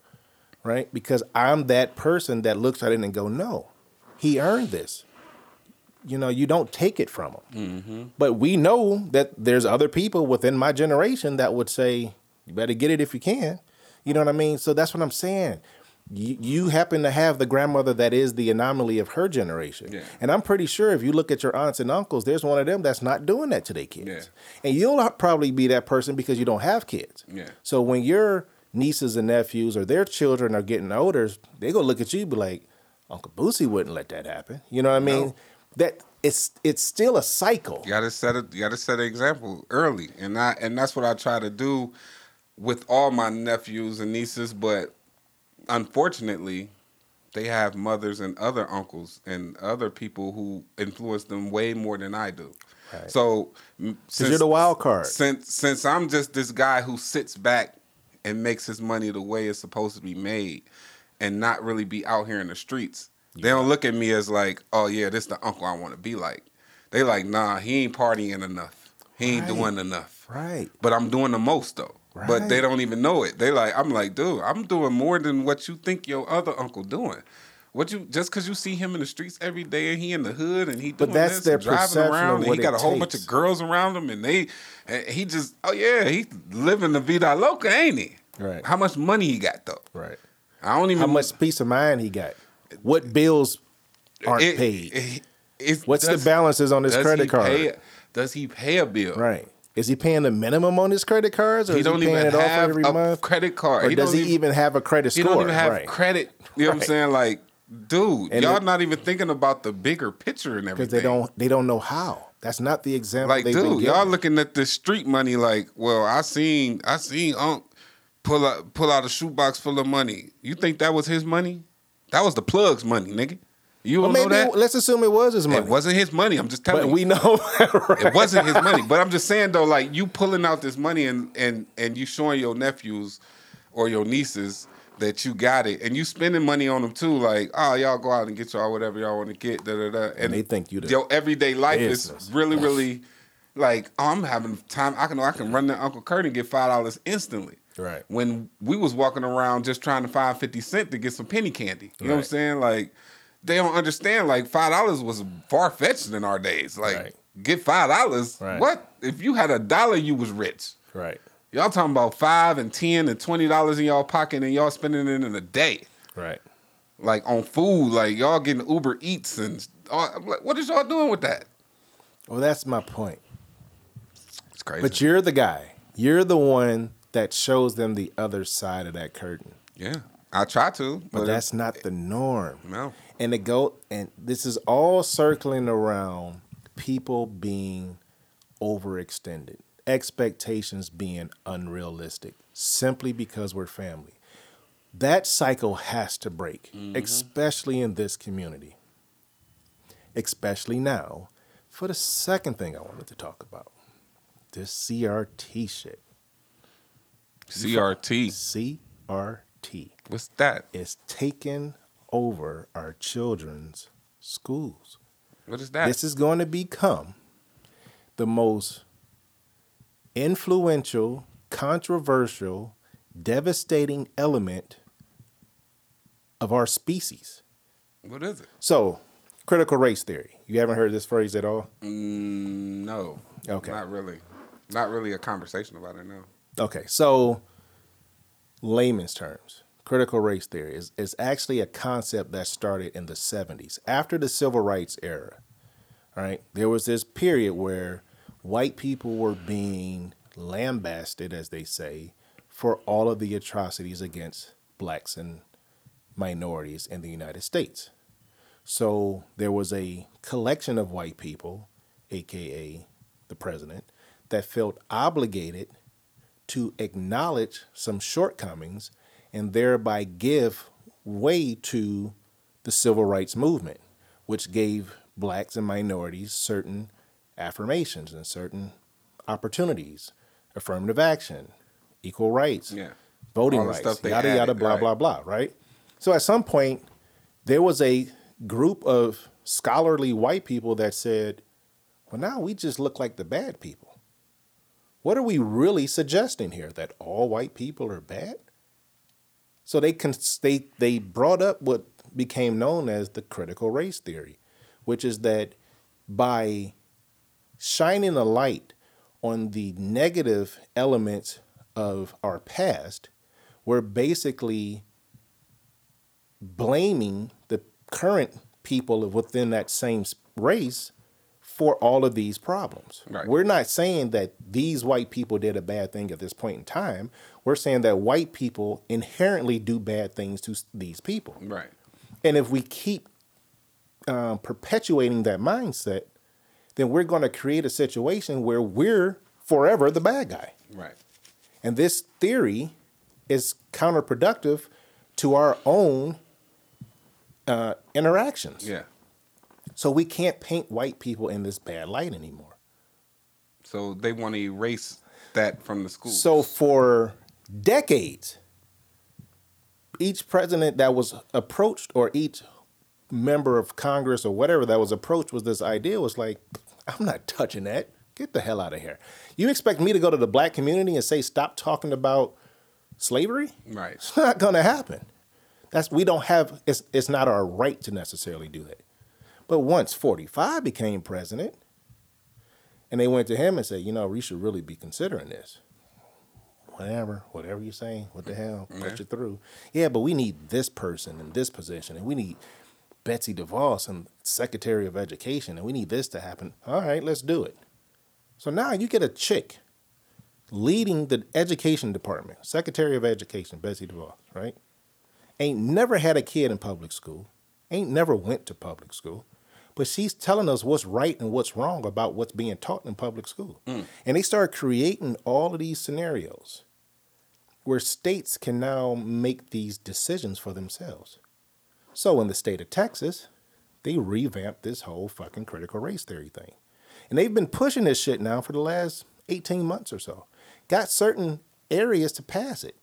Right? Because I'm that person that looks at it and go, No, he earned this. You know, you don't take it from him. Mm-hmm. But we know that there's other people within my generation that would say, you better get it if you can. You know what I mean? So that's what I'm saying. You, you happen to have the grandmother that is the anomaly of her generation. Yeah. And I'm pretty sure if you look at your aunts and uncles, there's one of them that's not doing that to their kids. Yeah. And you'll probably be that person because you don't have kids. Yeah. So when your nieces and nephews or their children are getting older, they go look at you and be like, Uncle Boosie wouldn't let that happen. You know what I mean? No. That it's it's still a cycle. You gotta set a you gotta set an example early, and I and that's what I try to do with all my nephews and nieces. But unfortunately, they have mothers and other uncles and other people who influence them way more than I do. Right. So, Because you're the wild card. since since I'm just this guy who sits back and makes his money the way it's supposed to be made, and not really be out here in the streets, they don't look at me as like, oh yeah, this the uncle I want to be like. They like, nah, he ain't partying enough. He ain't Right. doing enough. Right. But I'm doing the most though. Right. But they don't even know it. They like, I'm like, dude, I'm doing more than what you think your other uncle doing. What you just because you see him in the streets every day and he in the hood and he doing But that's this their driving around and he got a it whole bunch of girls around him and they and he just oh yeah he living the vida loca ain't he? Right. How much money he got though? Right. I don't even How much peace of mind he got? What bills aren't it- paid? it- it's- What's does- the balances on his credit card? pay- does he pay a bill? Right. Is he paying the minimum on his credit cards, or He is don't he paying even it off have every a month? credit card. Or He does he even- even have a credit score? He don't even have right. credit. You know what I'm saying? Like, dude, And y'all it- not even thinking about the bigger picture and everything. Because they don't they don't know how. That's not the example. like, dude, y'all looking at the street money like, well, I seen, I seen Unc pull out pull out a shoebox full of money. You think that was his money? That was the plugs money, nigga. You Well, know that? let's assume it was his money. It wasn't his money. I'm just telling but you. we know it wasn't his money. But I'm just saying though, like you pulling out this money and and and you showing your nephews or your nieces that you got it, and you spending money on them too. Like, oh, y'all go out and get y'all whatever y'all want to get. Da da da. And they think you the your everyday life business. is really really like, oh, I'm having time. I can I can run to Uncle Kurt and get five dollars instantly. Right. When we was walking around just trying to find fifty cent to get some penny candy. You know what I'm saying? Like. They don't understand. Like five dollars was far fetched in our days. Like Right. get five dollars. Right. What if you had a dollar? You was rich. right. Y'all talking about five and ten and twenty dollars in y'all pocket, and y'all spending it in a day, Right. like on food. Like y'all getting Uber Eats and all, I'm like, what is y'all doing with that? Well, that's my point. It's crazy. But you're the guy. You're the one that shows them the other side of that curtain. yeah, I try to, But but that's not the norm. no. And the go and this is all circling around people being overextended, expectations being unrealistic, simply because we're family. That cycle has to break, mm-hmm. especially in this community. Especially now, for the second thing I wanted to talk about. This CRT shit. CRT. CRT What's that? is taking over our children's schools. What is that? This is going to become the most influential, controversial, devastating element of our species. what is it? So, critical race theory. You haven't heard this phrase at all? Mm, no. Okay. Not really. Not really a conversation about it. No. Okay, so layman's terms, critical race theory is, is actually a concept that started in the 70s after the civil rights era. All right. There was this period where white people were being lambasted, as they say, for all of the atrocities against blacks and minorities in the United States. So there was a collection of white people, aka the president, that felt obligated to acknowledge some shortcomings and thereby give way to the civil rights movement, which gave blacks and minorities certain affirmations and certain opportunities, affirmative action, equal rights, Yeah. voting rights, stuff they yada yada, blah right. blah blah. Right. So at some point, there was a group of scholarly white people that said, "Well, now we just look like the bad people. What are we really suggesting here? That all white people are bad?" So they con- they they brought up what became known as the critical race theory, which is that by shining a light on the negative elements of our past, we're basically blaming the current people within that same race for all of these problems. Right. We're not saying that these white people did a bad thing at this point in time. We're saying that white people inherently do bad things to these people. Right. And if we keep um, perpetuating that mindset, then we're going to create a situation where we're forever the bad guy. Right. And this theory is counterproductive to our own uh, interactions. Yeah. So we can't paint white people in this bad light anymore. So they want to erase that from the school. So for decades, each president that was approached or each member of Congress or whatever that was approached with this idea was like, I'm not touching that. Get the hell out of here. You expect me to go to the black community and say, stop talking about slavery? right. It's not going to happen. That's we don't have. It's it's not our right to necessarily do that. But once 45 became president, and they went to him and said, you know, we should really be considering this. Whatever, whatever you're saying, what the hell, Yeah. push it through. Yeah, but we need this person in this position, and we need Betsy DeVos and Secretary of Education, and we need this to happen. All right, let's do it. So now you get a chick leading the education department, Secretary of Education, Betsy DeVos, right? Ain't never had a kid in public school, ain't never went to public school, but she's telling us what's right and what's wrong about what's being taught in public school. Mm. And they start creating all of these scenarios where states can now make these decisions for themselves. So in the state of Texas, they revamped this whole fucking critical race theory thing. And they've been pushing this shit now for the last 18 months or so. Got certain areas to pass it.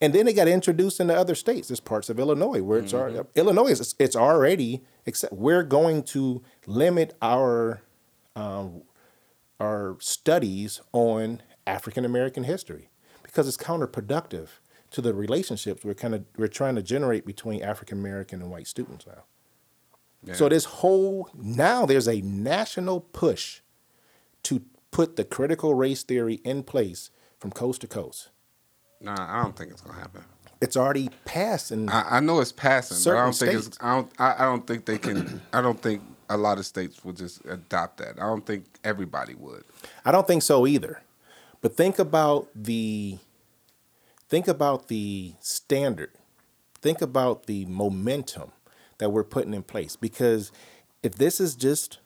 And then it got introduced into other states. There's parts of Illinois where it's already, Illinois is it's already except we're going to limit our um, our studies on African American history because it's counterproductive to the relationships we're kind of we're trying to generate between African American and white students now. Yeah. So this whole now there's a national push to put the critical race theory in place from coast to coast. Nah, I don't think it's gonna happen. It's already passing. I, I know it's passing, but I don't think it's. states. I don't. I, I don't think they can. I don't think a lot of states will just adopt that. I don't think everybody would. I don't think so either. But think about the think about the standard. Think about the momentum that we're putting in place because if this is just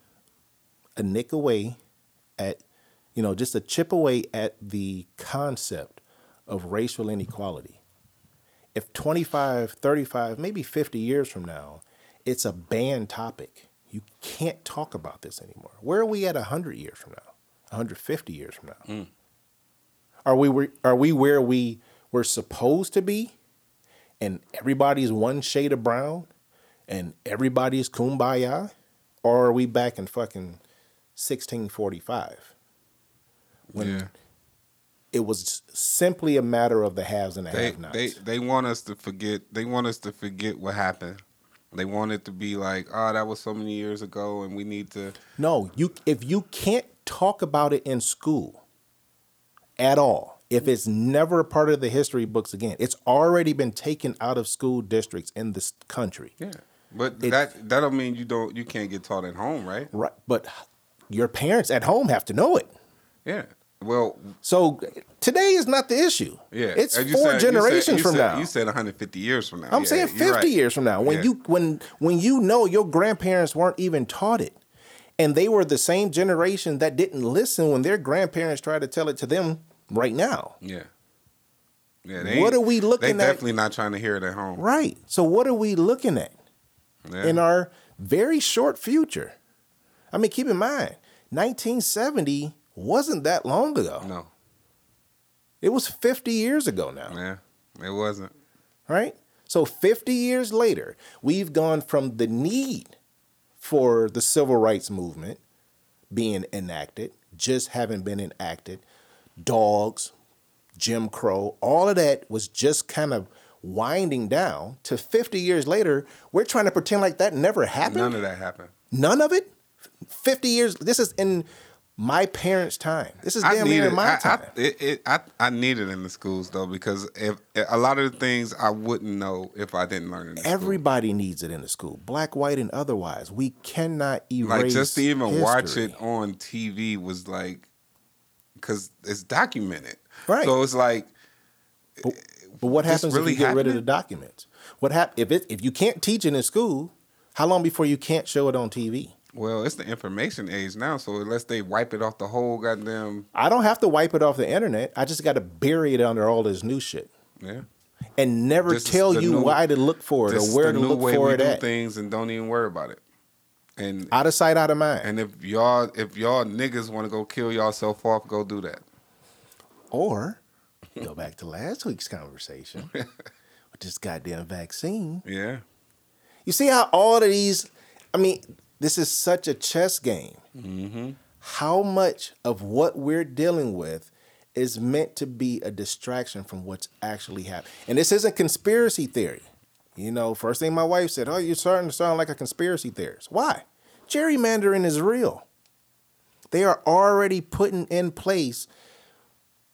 a nick away at you know just a chip away at the concept of racial inequality if 25 35 maybe 50 years from now it's a banned topic you can't talk about this anymore. Where are we at 100 years from now? 150 years from now? Mm. Are we where- are we where we were supposed to be and everybody's one shade of brown and everybody's kumbaya or are we back in fucking 1645 when yeah. it was simply a matter of the haves and the They have-nots they they want us to forget. They want us to forget what happened. They want it to be like, oh, that was so many years ago, and we need to. No, you if you can't talk about it in school at all, if it's never a part of the history books again, it's already been taken out of school districts in this country. Yeah, but It- that that don't mean you don't you can't get taught at home, right? Right. But your parents at home have to know it. Yeah. Well, So today is not the issue. yeah. It's four said- you said- generations you from said- now. You said 150 years from now. I'm Yeah, saying 50 right. years from now when Yeah. you when when you know your grandparents weren't even taught it and they were the same generation that didn't listen when their grandparents tried to tell it to them right now. Yeah. Yeah. they What are we looking They at? definitely not trying to hear it at home. Right. So what are we looking at Yeah. in our very short future? I mean, keep in mind, 1970 wasn't that long ago. no. It was 50 years ago now. Yeah. It wasn't. right? So 50 years later, we've gone from the need for the civil rights movement being enacted, just haven't been enacted, dogs, Jim Crow, all of that was just kind of winding down to 50 years later, we're trying to pretend like that never happened. None of that happened. None of it? 50 years, this is in my parents' time. This is damn near my I, time. I, it, it, I, I need it in the schools though because if a lot of the things I wouldn't know if I didn't learn it the school. Everybody needs it in the school, black, white, and otherwise. We cannot erase like just to even watch it on TV was like because it's documented. Right. So it's like But what happens really if you get rid of the documents? What hap- if it if you can't teach it in school? How long before you can't show it on TV? well, it's the information age now. So unless they wipe it off the whole goddamn I don't have to wipe it off the internet. I just got to bury it under all this new shit yeah. and never This tell you new- why to look for it or where to look for it at. things and don't even worry about it. And Out of sight, out of mind. and if y'all if y'all niggas want to go kill yourself off, go do that. or go back to last week's conversation with this goddamn vaccine. Yeah. You see how all of these, I mean, this is such a chess game. Mm-hmm. How much of what we're dealing with is meant to be a distraction from what's actually happening? And this isn't conspiracy theory. You know, first thing my wife said, Oh, you're starting to sound like a conspiracy theorist. Why? Gerrymandering is real. They are already putting in place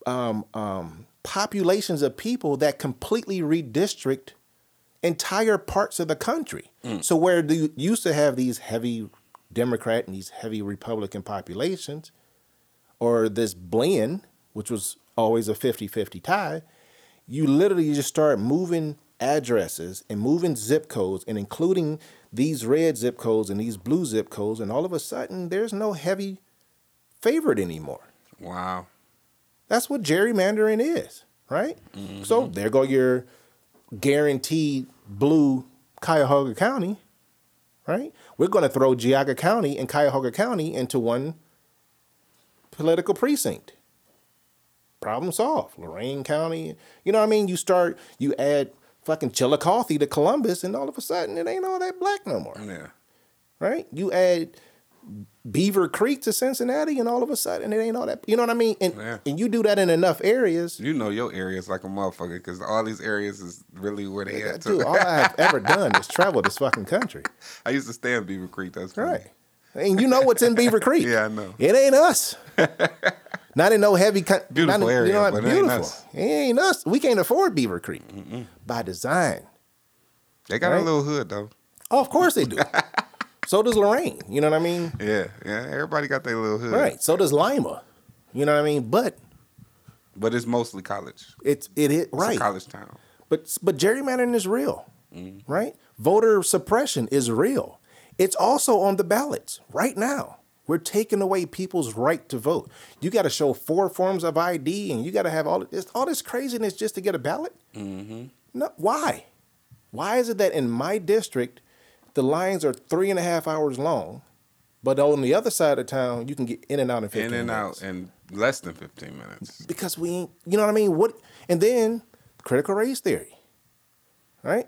um, um, populations of people that completely redistrict entire parts of the country. So where you used to have these heavy Democrat and these heavy Republican populations, or this blend, which was always a 50-50 tie, you literally just start moving addresses and moving zip codes and including these red zip codes and these blue zip codes, and all of a sudden there's no heavy favorite anymore. Wow. That's what gerrymandering is, right? So mm-hmm. there go your guaranteed blue Cuyahoga County, right? We're going to throw Geauga County and Cuyahoga County into one political precinct. Problem solved. Lorain County, you know what I mean? You start, you add fucking Chillicothe to Columbus, and all of a sudden it ain't all that black no more, Yeah. right? You add Beavercreek to Cincinnati, and all of a sudden it ain't all that. You know what I mean? And Yeah. and you do that in enough areas. You know your areas like a motherfucker because all these areas is really where they at. Dude, all I've ever done is travel this fucking country, I used to stay in Beavercreek. That's funny. right? And you know what's in Beaver Creek? Yeah, I know. It ain't us. not in no heavy. Co- Beautiful in- area, you know what? but it ain't beautiful. us. It ain't us. We can't afford Beavercreek by design. They got Right. a little hood though. Oh, of course they do. so does Lorain. You know what I mean? Yeah, yeah. Everybody got their little hood. Right. So does Lima. You know what I mean? But But it's mostly college. it's it is It's right. college town. But but gerrymandering is real, Mm-hmm. right? Voter suppression is real. It's also on the ballots right now. We're taking away people's right to vote. You got to show four forms of ID, and you got to have all this all this craziness just to get a ballot. Mm-hmm. No, why? Why is it that in my district the lines are three and a half hours long, but on the other side of town you can get in and out in fifteen In and minutes? out in less than fifteen minutes. because we ain't, you know what I mean? What and then critical race theory, right?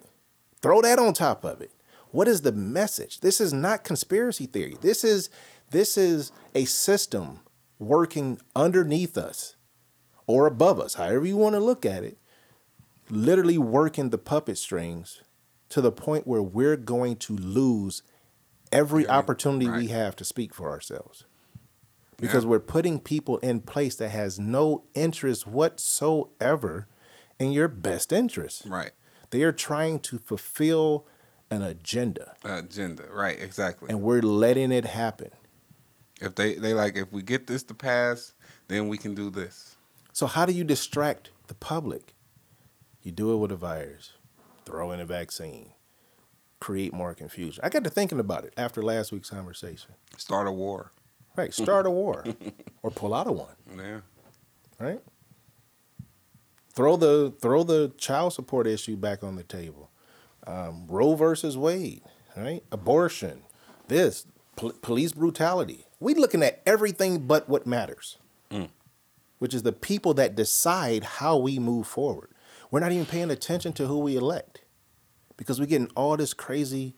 Throw that on top of it. What is the message? This is not conspiracy theory. This is this is a system working underneath us or above us, however you want to look at it, literally working the puppet strings to the point where we're going to lose every Every- opportunity we have to speak for ourselves. because Yeah. we're putting people in place that has no interest whatsoever in your best interest. Right. They are trying to fulfill an agenda, Agenda. Right. Exactly. and we're letting it happen. If they they like if we get this to pass, then we can do this. So how do you distract the public? You do it with a virus, throw in a vaccine, create more confusion. I got to thinking about it after last week's conversation. Start a war. Right, start a war or pull out of one. Yeah. Right. Throw the throw the child support issue back on the table. Um, Roe versus Wade. Right, abortion. This pol- police brutality. We looking at everything but what matters, which is the people that decide how we move forward. We're not even paying attention to who we elect because we're getting all this crazy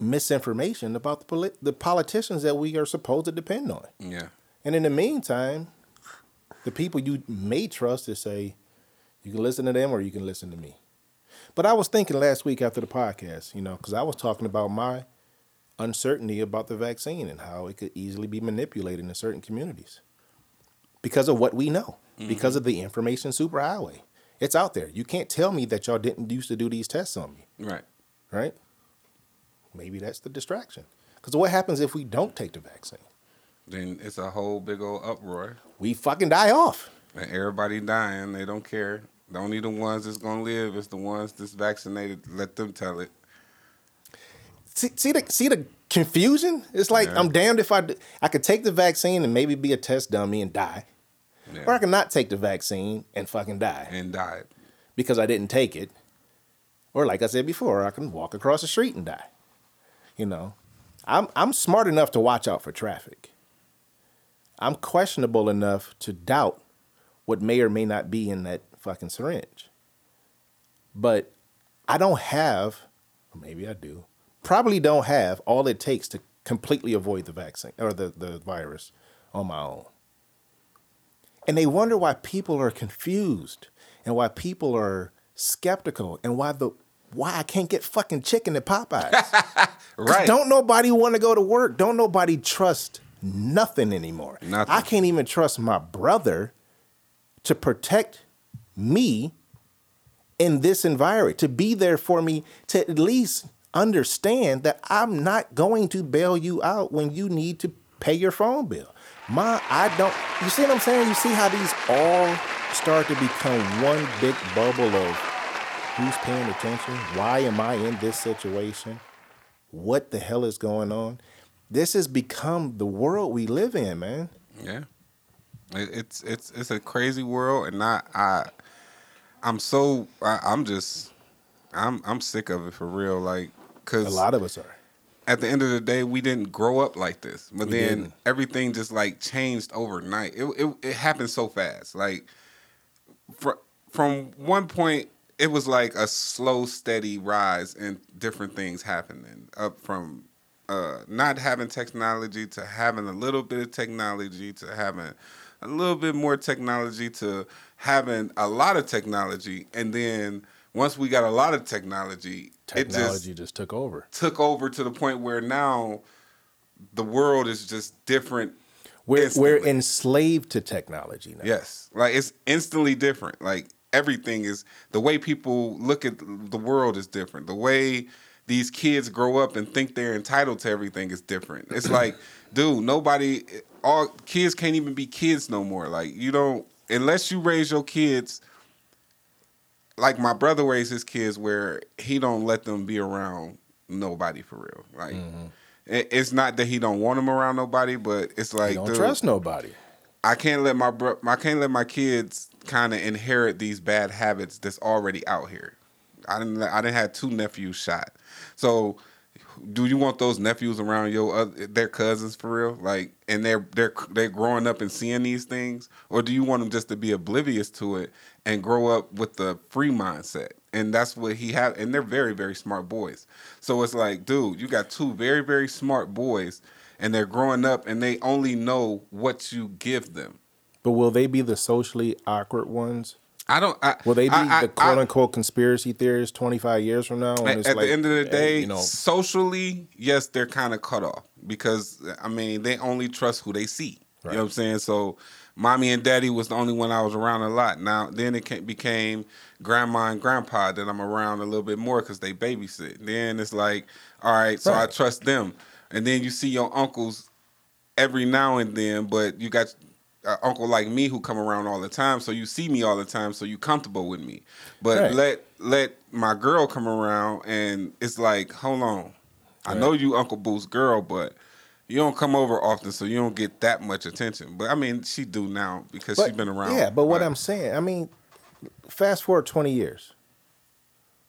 misinformation about the poli- the politicians that we are supposed to depend on. Yeah. And in the meantime, the people you may trust to say, you can listen to them or you can listen to me. But I was thinking last week after the podcast, you know, because I was talking about my uncertainty about the vaccine and how it could easily be manipulated in certain communities because of what we know, because mm-hmm. of the information superhighway. It's out there. You can't tell me that y'all didn't used to do these tests on me, Right. right? Maybe that's the distraction. Because what happens if we don't take the vaccine? Then it's a whole big old uproar. We fucking die off. And everybody dying. They don't care. The only the ones that's gonna live is the ones that's vaccinated. Let them tell it. See, see the see the confusion. It's like Yeah. I'm damned if I I could take the vaccine and maybe be a test dummy and die, Yeah. or I could not take the vaccine and fucking die And die because I didn't take it, or like I said before, I can walk across the street and die. You know, I'm I'm smart enough to watch out for traffic. I'm questionable enough to doubt what may or may not be in that fucking syringe. But I don't have, or maybe I do, probably don't have all it takes to completely avoid the vaccine or the, the virus on my own. And they wonder why people are confused and why people are skeptical and why the why I can't get fucking chicken at Popeyes. Right. Don't nobody want to go to work. Don't nobody trust nothing anymore. Nothing. I can't even trust my brother to protect me in this environment, to be there for me, to at least understand that I'm not going to bail you out when you need to pay your phone bill. My, I don't, you see what I'm saying? You see how these all start to become one big bubble of who's paying attention? Why am I in this situation? What the hell is going on? This has become the world we live in, man. Yeah. It's it's it's a crazy world, and I I I'm so I, I'm just I'm I'm sick of it for real. Like, A lot of us are. at the end of the day, we didn't grow up like this. But We then didn't. everything just like changed overnight. It, it it happened so fast. Like fr- from one point, it was like a slow, steady rise and different things happening. Up from uh, not having technology to having a little bit of technology to having a little bit more technology to having a lot of technology, and then once we got a lot of technology, it just Technology just took over. took over to the point where now the world is just different. We're, we're enslaved to technology now. Yes, like it's instantly different. Like everything is the way people look at the world is different. The way these kids grow up and think they're entitled to everything is different. It's like, dude, nobody, all kids can't even be kids no more. Like you don't unless you raise your kids. Like my brother raised his kids where he don't let them be around nobody for real. Like mm-hmm. it, it's not that he don't want them around nobody, but it's like You don't dude, trust nobody. I can't let my bro- I can't let my kids kind of inherit these bad habits that's already out here. I didn't I didn't have two nephews shot. So do you want those nephews around your other, their cousins for real? Like and they're they're they're growing up and seeing these things or do you want them just to be oblivious to it and grow up with the free mindset? And that's what he had and they're very very smart boys. So it's like, dude, you got two very very smart boys and they're growing up and they only know what you give them. But will they be the socially awkward ones? I don't. I, Will they be I- I- the quote unquote conspiracy theorists 25 years from now? at, at like, the end of the day, you know, socially, yes, they're kind of cut off because I mean they only trust who they see. You know what I'm saying? So, mommy and daddy was the only one I was around a lot. Now, then it became grandma and grandpa that I'm around a little bit more because they babysit. Then it's like, all right, so I trust them. And then you see your uncles every now and then, but you got an uncle like me who come around all the time, so you see me all the time, so you comfortable with me. But Right. let let my girl come around, and it's like, hold on, I know you Uncle Boo's girl, but you don't come over often, so you don't get that much attention. But I mean, she do now because she's been around. Yeah, but what I'm saying, I mean, fast forward 20 years,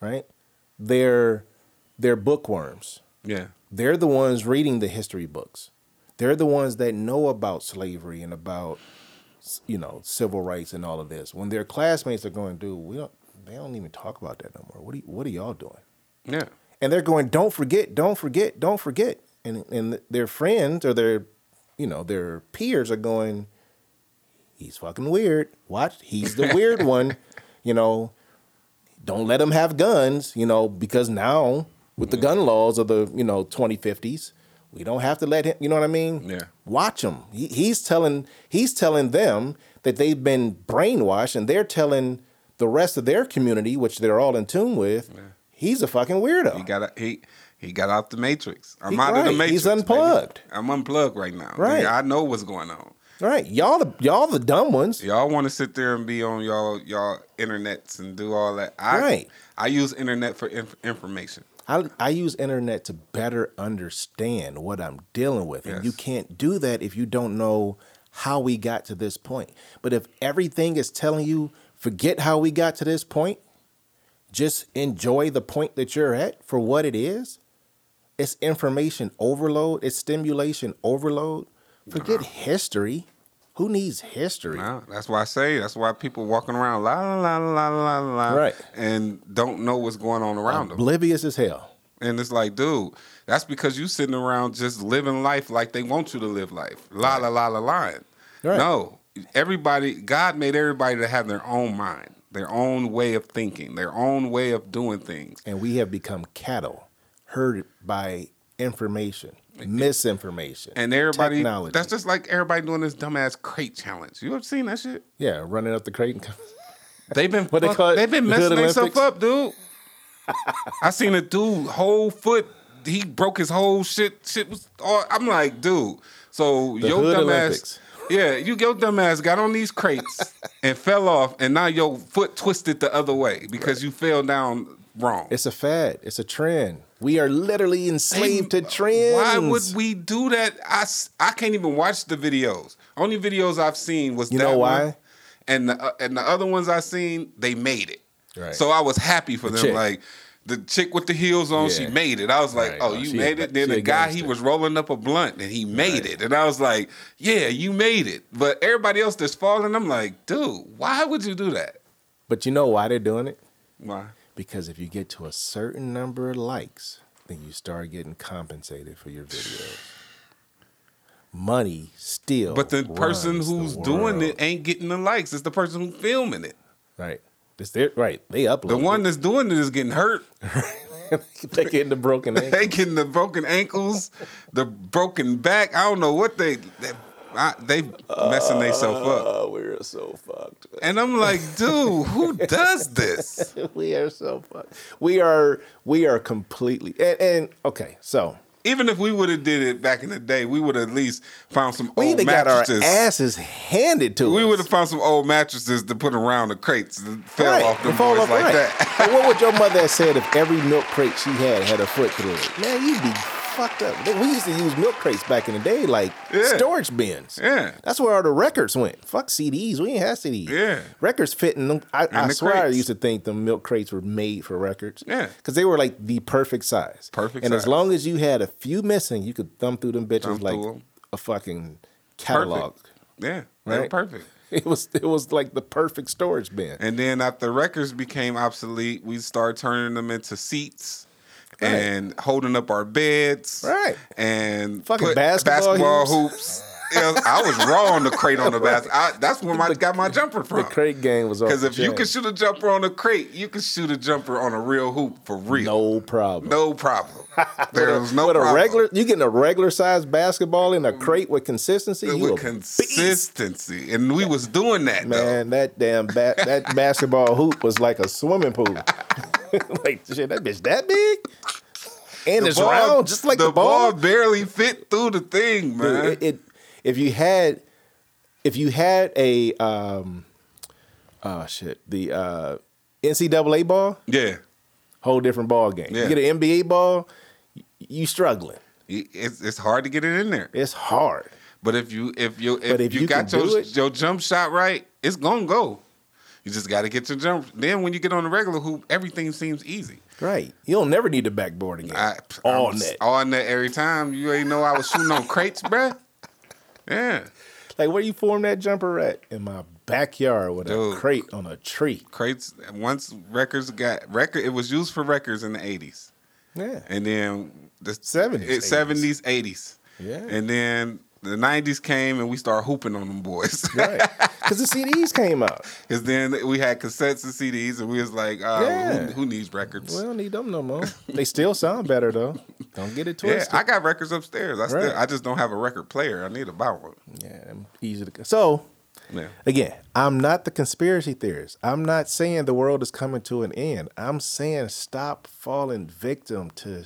right? They're they're bookworms. yeah, They're the ones reading the history books. They're the ones that know about slavery and about you know civil rights and all of this. When their classmates are going, dude, we don't. They don't even talk about that no more. What are, what are y'all doing? yeah, and they're going, "Don't forget, don't forget, don't forget," and and their friends or their, you know, their peers are going, "He's fucking weird. Watch, he's the weird one," you know. Don't let him have guns, you know, because now with the mm-hmm. gun laws of the you know 2050s, we don't have to let him. You know what I mean? Yeah. Watch him. He, he's telling he's telling them that they've been brainwashed, and they're telling the rest of their community, which they're all in tune with, he's a fucking weirdo. he got he. He got out the matrix. I'm He- out of the matrix. he's baby. unplugged. I'm unplugged right now. Right. I know what's going on. Right, y'all the y'all the dumb ones. Y'all want to sit there and be on y'all y'all internets and do all that. I, Right. I use internet for inf- information. I I use internet to better understand what I'm dealing with, and you can't do that if you don't know how we got to this point. But if everything is telling you forget how we got to this point, just enjoy the point that you're at for what it is. It's information overload. It's stimulation overload. Forget history. Who needs history? No, that's why I say. That's why people walking around la la la la la Right. and don't know what's going on around them. Oblivious as hell. And it's like, dude, that's because you sitting around just living life like they want you to live life. La la la la la. Right. No, everybody. God made everybody to have their own mind, their own way of thinking, their own way of doing things. and we have become cattle herded by information, misinformation, And everybody, technology. that's just like everybody doing this dumbass crate challenge. You ever seen that shit? yeah, running up the crate. And They've been What they call it? They've been messing themselves up, dude. I seen a dude whole foot. He broke his whole shit. Shit was. All, I'm like, dude. So The your dumbass. Yeah, you your dumbass got on these crates and fell off, and now your foot twisted the other way because you fell down wrong. it's a fad. It's a trend. We are literally enslaved to trends. Why would we do that? I, I can't even watch the videos. Only videos I've seen was You that know why? one, and the uh, and the other ones I seen they made it. Right. So I was happy for them. chick. Like the chick with the heels on, she made it. I was like, Right. oh, you she made a- it. Then the guy he was rolling up a blunt and he made it, and I was like, yeah, you made it. But everybody else that's falling, I'm like, dude, why would you do that? But you know why they're doing it? Why? Because if you get to a certain number of likes, then you start getting compensated for your videos. Money still. But the person runs the who's doing it ain't getting the likes. It's the person who's filming it. right. It's their, right. They upload. The one that's doing it is getting hurt. they getting the broken ankle. they getting the broken ankles, the broken back. I don't know what they they, I, they messing themselves up. Ah, oh, we're so fucked. And I'm like, dude, who does this? we are so fucked. We are we are completely and, and okay. So Even if we would have did it back in the day, we would have at least found some we old either got our mattresses. asses handed to we us. We would have found some old mattresses to put around the crates that fell Right, off the boys off, like right. that. What would your mother have said if every milk crate she had had a foot through it? Man, you'd be fucked up. We used to use milk crates back in the day, like Yeah. storage bins. Yeah. That's where all the records went. Fuck CDs. We ain't have CDs. Yeah. Records fit in them. I, I the swear I used to think the milk crates were made for records. Yeah. Because they were like the perfect size. Perfect And as long as you had a few missing, you could thumb through them bitches Thumb like a fucking catalog. Yeah, they were Right. perfect. It was it was like the perfect storage bin. And then after records became obsolete, we started turning them into seats and holding up our beds. Right. And Fucking put basketball hoops. Yeah, I was raw on the crate on the basket. I, that's where I got my jumper from. The crate game was Because the if you can shoot a jumper on a crate, you can shoot a jumper on a real hoop for real. no problem. No problem. There's no with problem. a regular, you getting a regular sized basketball in a crate with consistency. You with consistency, and we was doing that Man, that damn ba- that basketball hoop was like a swimming pool. like shit, that bitch that big, and though. it's round just like the, ball. barely fit through the thing, man. Dude, it, it if you had if you had a um oh shit the uh NCAA ball, yeah, whole different ball game. Yeah. You get an NBA ball, you struggling. it's it's hard to get it in there. It's hard. But if you if you if, if you, you got your it- your jump shot right, it's gonna go. You just got to get your jump. Then when you get on the regular hoop, everything seems easy. Right. You'll never need the backboard again. I, All I was net. all net every time. You ain't know I was shooting on crates, bruh. Yeah, Like where you form that jumper at? In my backyard with Dude. a crate on a tree. crates. Once records got record, it was used for records in the eighties, Yeah. and then the 70s, 80s. seventies, eighties, Yeah. and then the nineties came and we started hooping on them boys. Right. Because the CDs came out. Because then we had cassettes and CDs, and we was like, uh, Yeah. who, who needs records? We don't need them no more. They still sound better though. Don't get it twisted. yeah. I got records upstairs. I still, I just don't have a record player. I need to buy one. Yeah, easy to. So Yeah. again, I'm not the conspiracy theorist. I'm not saying the world is coming to an end. I'm saying stop falling victim to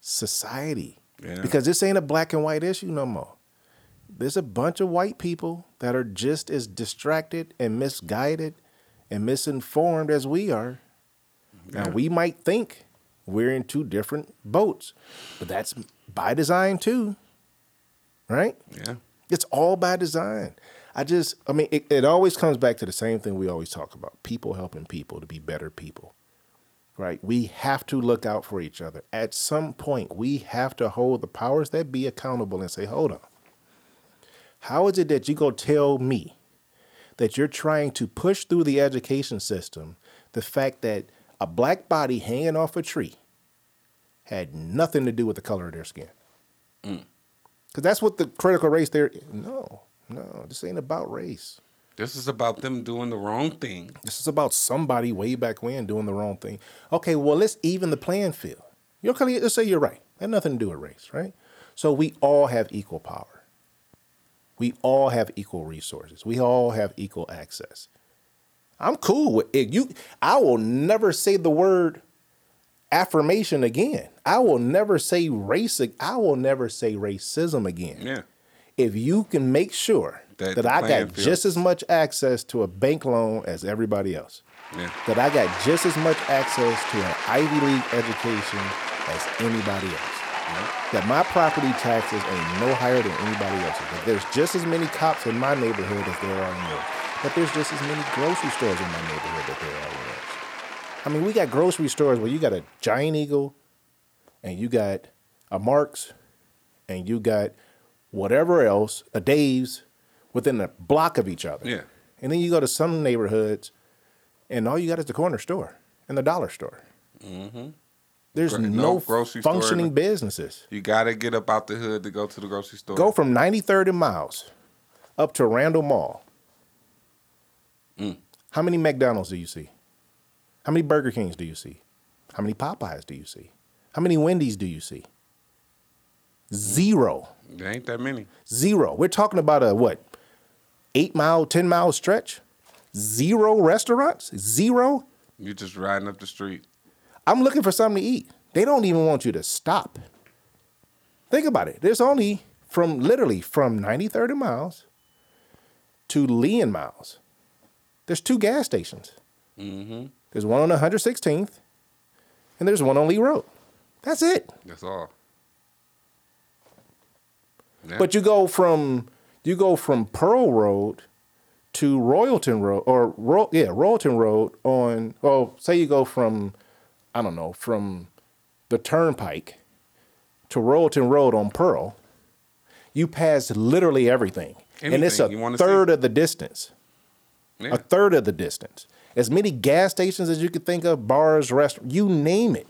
society Yeah. because this ain't a black and white issue no more. There's a bunch of white people that are just as distracted and misguided and misinformed as we are. Now we might think we're in two different boats, but that's by design too, right? Yeah. It's all by design. I just, I mean, it, it always comes back to the same thing we always talk about people helping people to be better people, right? We have to look out for each other. At some point, we have to hold the powers that be accountable and say, hold on. How is it that you go tell me that you're trying to push through the education system the fact that a black body hanging off a tree had nothing to do with the color of their skin? Mm. Because that's what the critical race there. No, no, this ain't about race. This is about them doing the wrong thing. This is about somebody way back when doing the wrong thing. Okay, well, let's even the playing field. You're, Let's say you're right. Had nothing to do with race, right? So we all have equal power. We all have equal resources. We all have equal access. I'm cool with it. You, I will never say the word affirmation again. I will never say race. I will never say racism again Yeah. if you can make sure That that, I got field- just as much access to a bank loan as everybody else, Yeah. that I got just as much access to an Ivy League education as anybody else, that my property taxes ain't no higher than anybody else's, that there's just as many cops in my neighborhood as there are in yours, that there's just as many grocery stores in my neighborhood that there are in yours. I mean, we got grocery stores where you got a Giant Eagle, and you got a Marc's, and you got whatever else, a Dave's, within a block of each other. Yeah. And then you go to some neighborhoods, and all you got is the corner store and the dollar store. Mm-hmm. There's Gro- no no, grocery store. functioning businesses. You got to get up out the hood to go to the grocery store. Go from 93rd and Miles up to Randall Mall. Mm. How many McDonald's do you see? How many Burger Kings do you see? How many Popeyes do you see? How many Wendy's do you see? Zero. There ain't that many. Zero. We're talking about a what? Eight mile, 10 mile stretch? Zero restaurants? Zero? You're just riding up the street. I'm looking for something to eat. They don't even want you to stop. Think about it. There's only from literally from 90, 30 miles to Leon miles. There's two gas stations. Mm-hmm. There's one on 116th and there's one on Lee Road. That's it. That's all. Yeah. But you go from you go from Pearl Road to Royalton Road or Ro- yeah Royalton Road on well say you go from I don't know from the Turnpike to Royalton Road on Pearl, you pass literally everything, and it's a Anything third see. of the distance. Yeah. A third of the distance. As many gas stations as you could think of, bars, restaurants, you name it.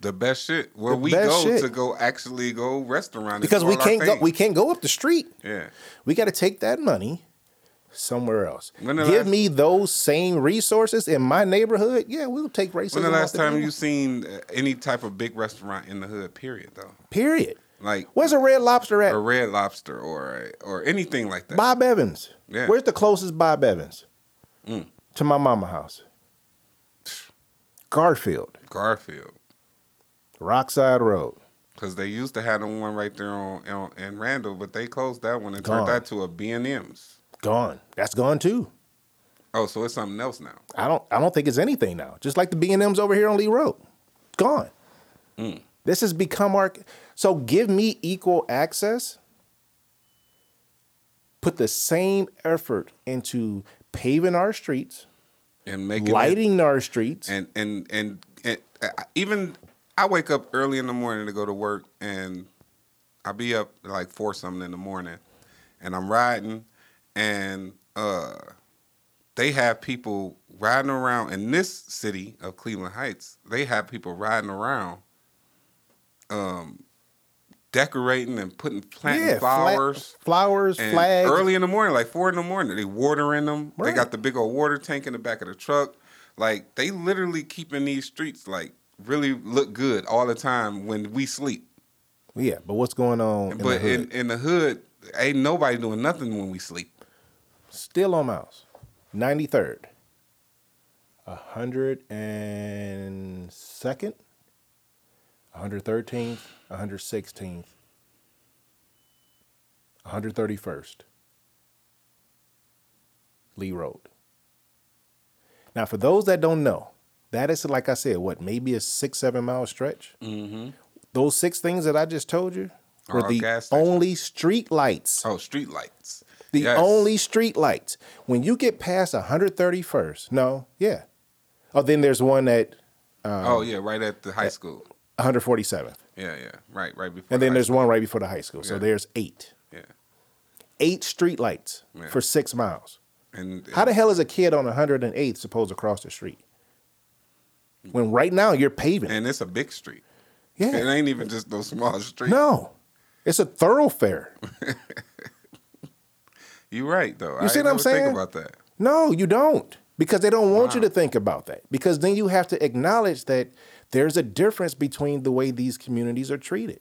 The best shit. Where The we go shit. to go actually go restaurant because we can't go we can't go up the street. Yeah. We got to take that money somewhere else. Give last- me those same resources in my neighborhood. Yeah, we'll take racism. When the last time you seen uh, any type of big restaurant in the hood? Period. Though, Period. like Where's a Red Lobster at? a Red Lobster or a, or anything like that. Bob Evans. Yeah. Where's the closest Bob Evans? Mm. To my mama house. Garfield, Garfield, Rockside Road. because they used to have the one right there on, on in Randall, but they closed that one and Gone. turned that to a B and M's. Gone. That's gone too. Oh, so it's something else now. I don't I don't think it's anything now. Just like the B and M's over here on Lee Road. Gone. Mm. This has become our so give me equal access. Put the same effort into paving our streets, And making it- lighting our streets. and and and, and uh, even I wake up early in the morning to go to work, and I'll be up like four something in the morning, and I'm riding, and uh, they have people riding around in this city of Cleveland Heights. They have people riding around, um, decorating and putting planting yeah, fla- flowers. flowers, And flags. early in the morning, like four in the morning, they watering them. They got the big old water tank in the back of the truck. Like they literally keeping these streets like really look good all the time when we sleep. Yeah, but what's going on in but the hood? in, in the hood, ain't nobody doing nothing when we sleep. Still on miles. 93rd. 102nd. 113th. 116th. 131st. Lee Road. Now, for those that don't know, that is, like I said, what, maybe a six, seven mile stretch? Mm-hmm. Those six things that I just told you were the only street lights Oh, street lights. The Yes. only street lights. When you get past 131st, no, yeah. Oh, then there's one at um, oh yeah, right at the high school. 147th. Yeah, yeah, right, right before. And then high there's school. one right before the high school. So Yeah. there's eight. Yeah, Eight street lights Yeah. for six miles. and How the hell is a kid on 108th supposed to cross the street? When right now you're paving. and it's a big street. Yeah. It ain't even just no small street. No. It's a thoroughfare. You're right though. You I see what I'm saying? Think about that. No, you don't. Because they don't want you to think about that. Because then you have to acknowledge that there's a difference between the way these communities are treated.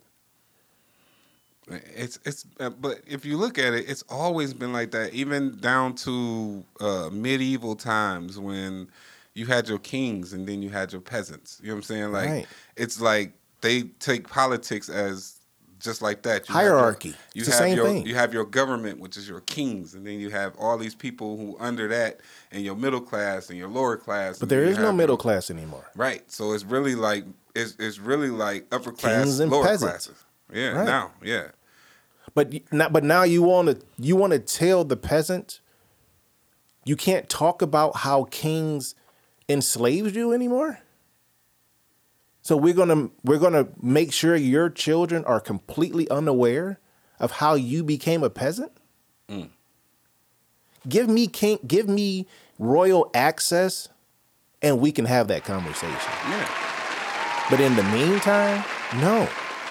It's it's uh, but if you look at it, it's always been like that, even down to uh, medieval times when you had your kings and then you had your peasants. You know what I'm saying? Like Right. it's like they take politics as just like that. You have Hierarchy. your- you It's the have same your thing. you have your government, which is your kings, and then you have all these people who under that, and your middle class and your lower class. But there is no middle your- class anymore. Right. So it's really like it's it's really like upper class, Kings and lower peasants. classes. Yeah. Right. Now. Yeah. But now, but now you want to you want to tell the peasant you can't talk about how kings enslaved you anymore. So we're gonna we're gonna make sure your children are completely unaware of how you became a peasant. Mm. Give me king, give me royal access, and we can have that conversation. Yeah. But in the meantime, no,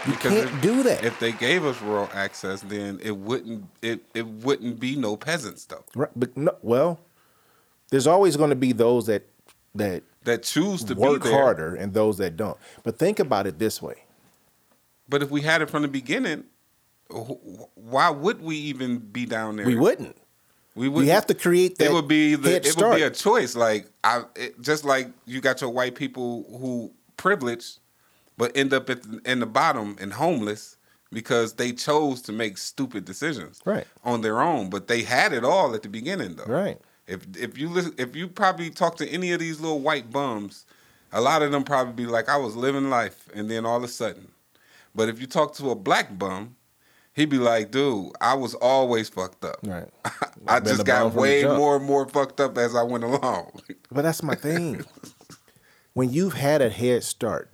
you Because can't if- do that. If they gave us royal access, then it wouldn't it, it wouldn't be no peasants though Right, but no, well, there's always going to be those that that that choose to work be there. harder and those that don't. But think about it this way: But if we had it from the beginning, why would we even be down there? we wouldn't. We would. We have to create that. It would be the. It start. would be a choice. Like I, it, just like you got your white people who privileged, but end up at the, in the bottom and homeless because they chose to make stupid decisions Right. on their own. But they had it all at the beginning, though. right. If if you listen, if you probably talk to any of these little white bums, a lot of them probably be like, "I was living life," and then all of a sudden. But if you talk to a black bum, he'd be like, "Dude, I was always fucked up. Right. I just got way more and more fucked up as I went along." But that's my thing. when you've had a head start,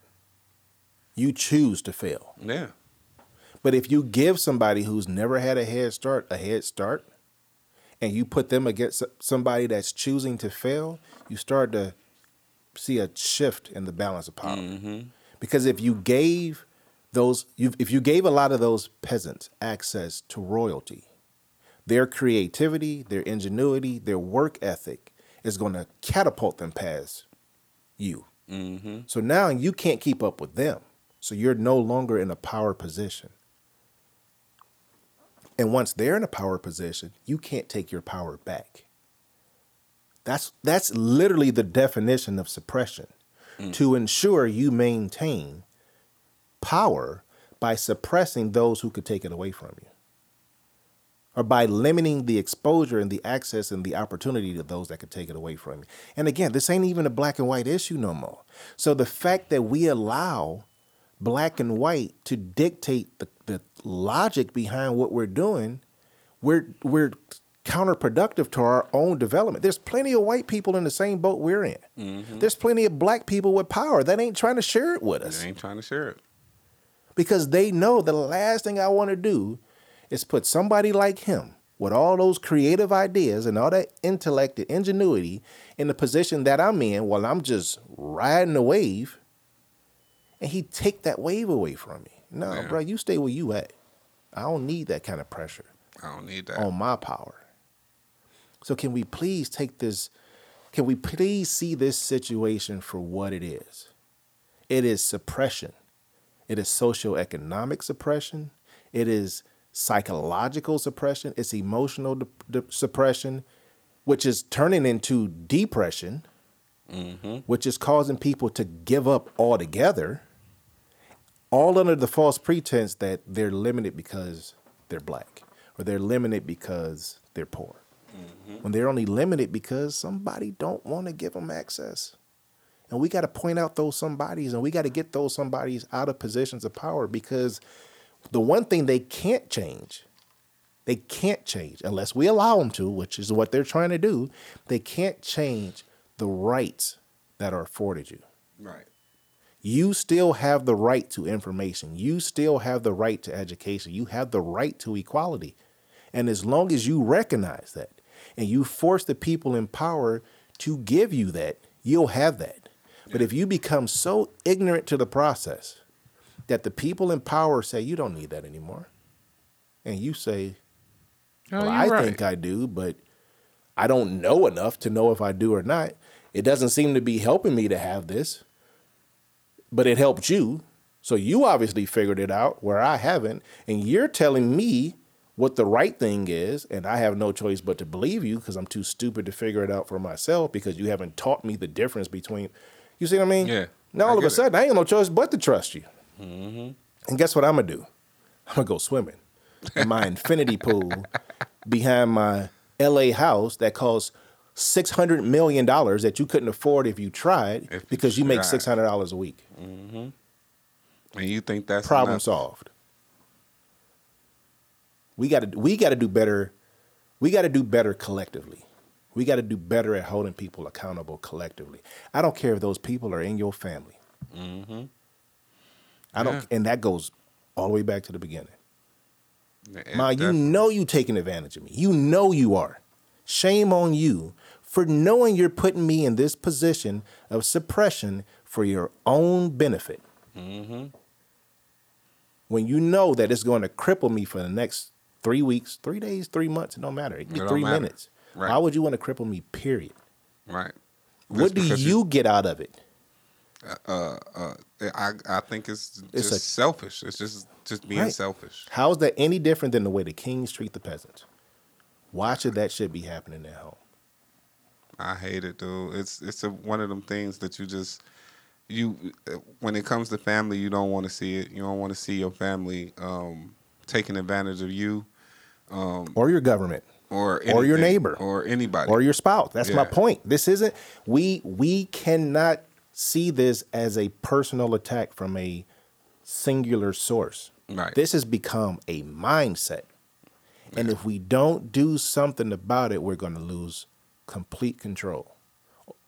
you choose to fail. yeah, But if you give somebody who's never had a head start a head start, and you put them against somebody that's choosing to fail, you start to see a shift in the balance of power. Mm-hmm. Because if you gave those, if you gave a lot of those peasants access to royalty, their creativity, their ingenuity, their work ethic is going to catapult them past you. Mm-hmm. So now you can't keep up with them. So you're no longer in a power position. And once they're in a power position, you can't take your power back. That's that's literally the definition of suppression. Mm. To ensure you maintain power by suppressing those who could take it away from you. Or by limiting the exposure and the access and the opportunity to those that could take it away from you. And again, this ain't even a black and white issue no more. So the fact that we allow black and white to dictate the, the logic behind what we're doing, we're we're counterproductive to our own development. There's plenty of white people in the same boat we're in. Mm-hmm. There's plenty of black people with power that ain't trying to share it with us They ain't trying to share it. because they know the last thing I want to do is put somebody like him with all those creative ideas and all that intellect and ingenuity in the position that I'm in while I'm just riding the wave and he take that wave away from me. No, Yeah. bro, you stay where you at. I don't need that kind of pressure I don't need that. on my power. So can we please take this can we please see this situation for what it is? It is suppression. It is socioeconomic suppression. It is psychological suppression. It's emotional de- de- suppression, which is turning into depression, mm-hmm. which is causing people to give up altogether, all under the false pretense that they're limited because they're black or they're limited because they're poor. Mm-hmm. When they're only limited because somebody don't want to give them access. And we got to point out those somebodies and we got to get those somebodies out of positions of power because the one thing they can't change, they can't change unless we allow them to, which is what they're trying to do. They can't change the rights that are afforded you. Right. You still have the right to information. You still have the right to education. You have the right to equality. And as long as you recognize that and you force the people in power to give you that, you'll have that. But if you become so ignorant to the process that the people in power say, you don't need that anymore, and you say, Oh, well, you're I right. think I do, but I don't know enough to know if I do or not. It doesn't seem to be helping me to have this, but it helped you. So you obviously figured it out where I haven't. And you're telling me what the right thing is. And I have no choice but to believe you because I'm too stupid to figure it out for myself because you haven't taught me the difference between. You see what I mean? Yeah, Now all of a get it. sudden, I ain't no choice but to trust you. Mm-hmm. And guess what I'm going to do? I'm going to go swimming in my infinity pool behind my LA house that costs six hundred million dollars that you couldn't afford if you tried If you because you make six hundred dollars a week. Mm-hmm. And you think that's Problem enough? solved. We got to we got to do better. We got to do better collectively. We got to do better at holding people accountable collectively. I don't care if those people are in your family. Mm-hmm. I don't, Yeah. and that goes all the way back to the beginning. It- Ma, you know you taking advantage of me. You know you are. Shame on you for knowing you're putting me in this position of suppression for your own benefit. When you know that it's going to cripple me for the next three weeks, three days, three months, it don't matter. It can be don't three matter. minutes. Right. Why would you want to cripple me, period? right. what do you get out of it? uh, uh, I I think it's It's just a- selfish. It's just just being Right. selfish. How is that any different than the way the kings treat the peasants? Why should that shit be happening at home? I hate it, dude. It's it's a, one of them things that you just you when it comes to family, you don't want to see it. You don't want to see your family um, taking advantage of you Or your government? or Or your neighbor. or anybody or your spouse. That's my point. This isn't we we cannot see this as a personal attack from a singular source. Right. This has become a mindset. And if we don't do something about it, we're going to lose complete control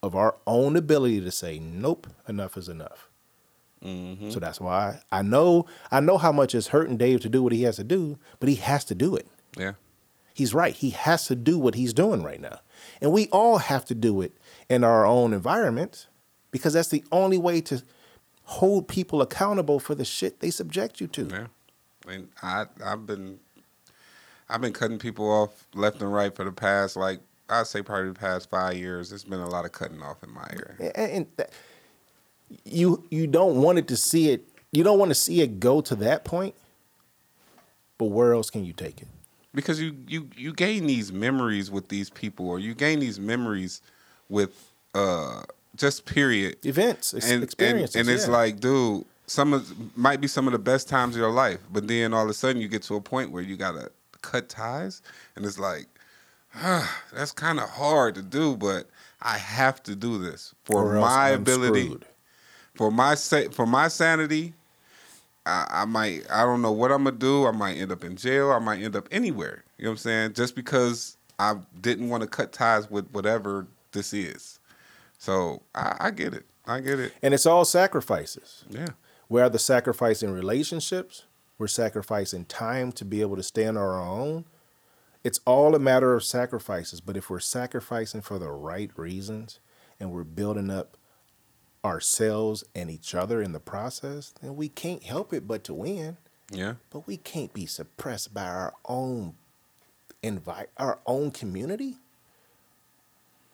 of our own ability to say nope, enough is enough. Mm-hmm. So that's why I know I know how much it's hurting Dave to do what he has to do, but he has to do it Yeah, he's right. He has to do what he's doing right now. And we all have to do it in our own environment because that's the only way to hold people accountable for the shit they subject you to. Yeah, and I I've been I've been cutting people off left and right for the past like I'd say probably the past five years. There's been a lot of cutting off in my area. And, and that, you you don't want it to see it. You don't want to see it go to that point. But where else can you take it? because you you you gain these memories with these people or you gain these memories with uh just period Events, ex- and experiences, and, and it's yeah. like dude some of might be some of the best times of your life but then all of a sudden you get to a point where you gotta cut ties and it's like that's kind of hard to do but i have to do this for my I'm ability screwed. for my sa- for my sanity I, I might I don't know what I'm gonna do. I might end up in jail. I might end up anywhere. You know what I'm saying? Just because I didn't want to cut ties with whatever this is. So I, I get it. I get it. And it's all sacrifices. Yeah. We're either sacrificing relationships, we're sacrificing time to be able to stand on our own. It's all a matter of sacrifices. But if we're sacrificing for the right reasons and we're building up ourselves and each other in the process, then we can't help it but to win. Yeah. But we can't be suppressed by our own invite our own community.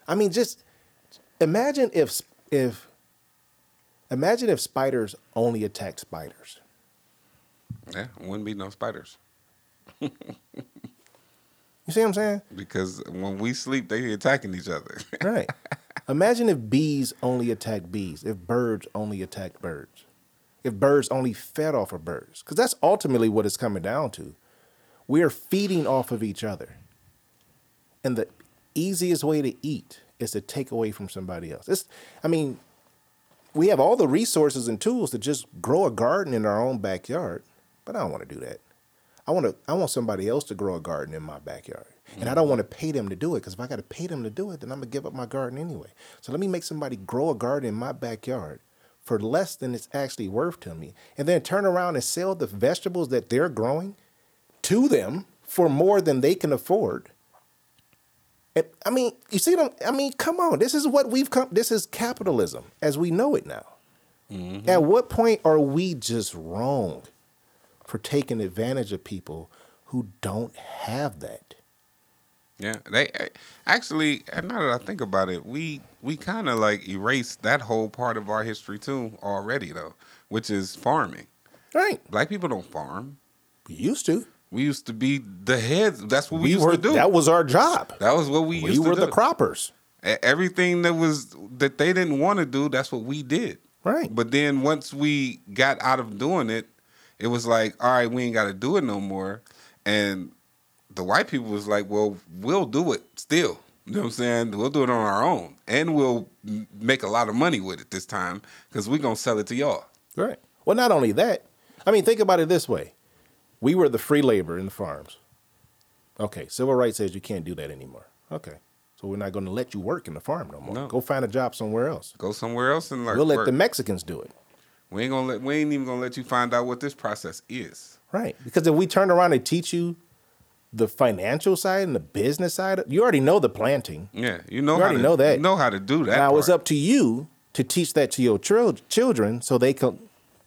I mean, just imagine if if imagine if spiders only attack spiders. Yeah. Wouldn't be no spiders You see what I'm saying? because when we sleep, they're attacking each other. Right. imagine if bees only attack bees. If birds only attack birds. If birds only fed off of birds, because that's ultimately what it's coming down to. We are feeding off of each other. And the easiest way to eat is to take away from somebody else. It's, I mean, we have all the resources and tools to just grow a garden in our own backyard, but I don't want to do that. I want to. I want somebody else to grow a garden in my backyard, and I don't want to pay them to do it because if I got to pay them to do it, then I'm gonna give up my garden anyway. So let me make somebody grow a garden in my backyard for less than it's actually worth to me, and then turn around and sell the vegetables that they're growing to them for more than they can afford. And, I mean, you see them. I mean, come on. This is what we've come. This is capitalism as we know it now. Mm-hmm. At what point are we just wrong for taking advantage of people who don't have that? Yeah, they actually. and Now that I think about it, we we kind of like erased that whole part of our history too already, though, which is farming. Right. Black people don't farm. We used to. We used to be the heads. That's what we, We, used were. to do. That was our job. That was what we We, used to do. We were the croppers. Everything that was that they didn't want to do, that's what we did. Right. But then once we got out of doing it, it was like, all right, we ain't got to do it no more. And the white people was like, well, we'll do it still. You know what I'm saying? We'll do it on our own, and we'll make a lot of money with it this time because we're gonna sell it to y'all. Right. Well, not only that. I mean, think about it this way: we were the free labor in the farms. Okay, civil rights says you can't do that anymore. Okay, so we're not going to let you work in the farm no more. No. Go find a job somewhere else. Go somewhere else and learn. We'll let work. the Mexicans do it. We ain't gonna let. We ain't even gonna let you find out what this process is. Right. Because if we turn around and teach you the financial side and the business side, you already know the planting. Yeah, you know. You how already to, know that. You know how to do that. now it's up to you to teach that to your chil- children so they can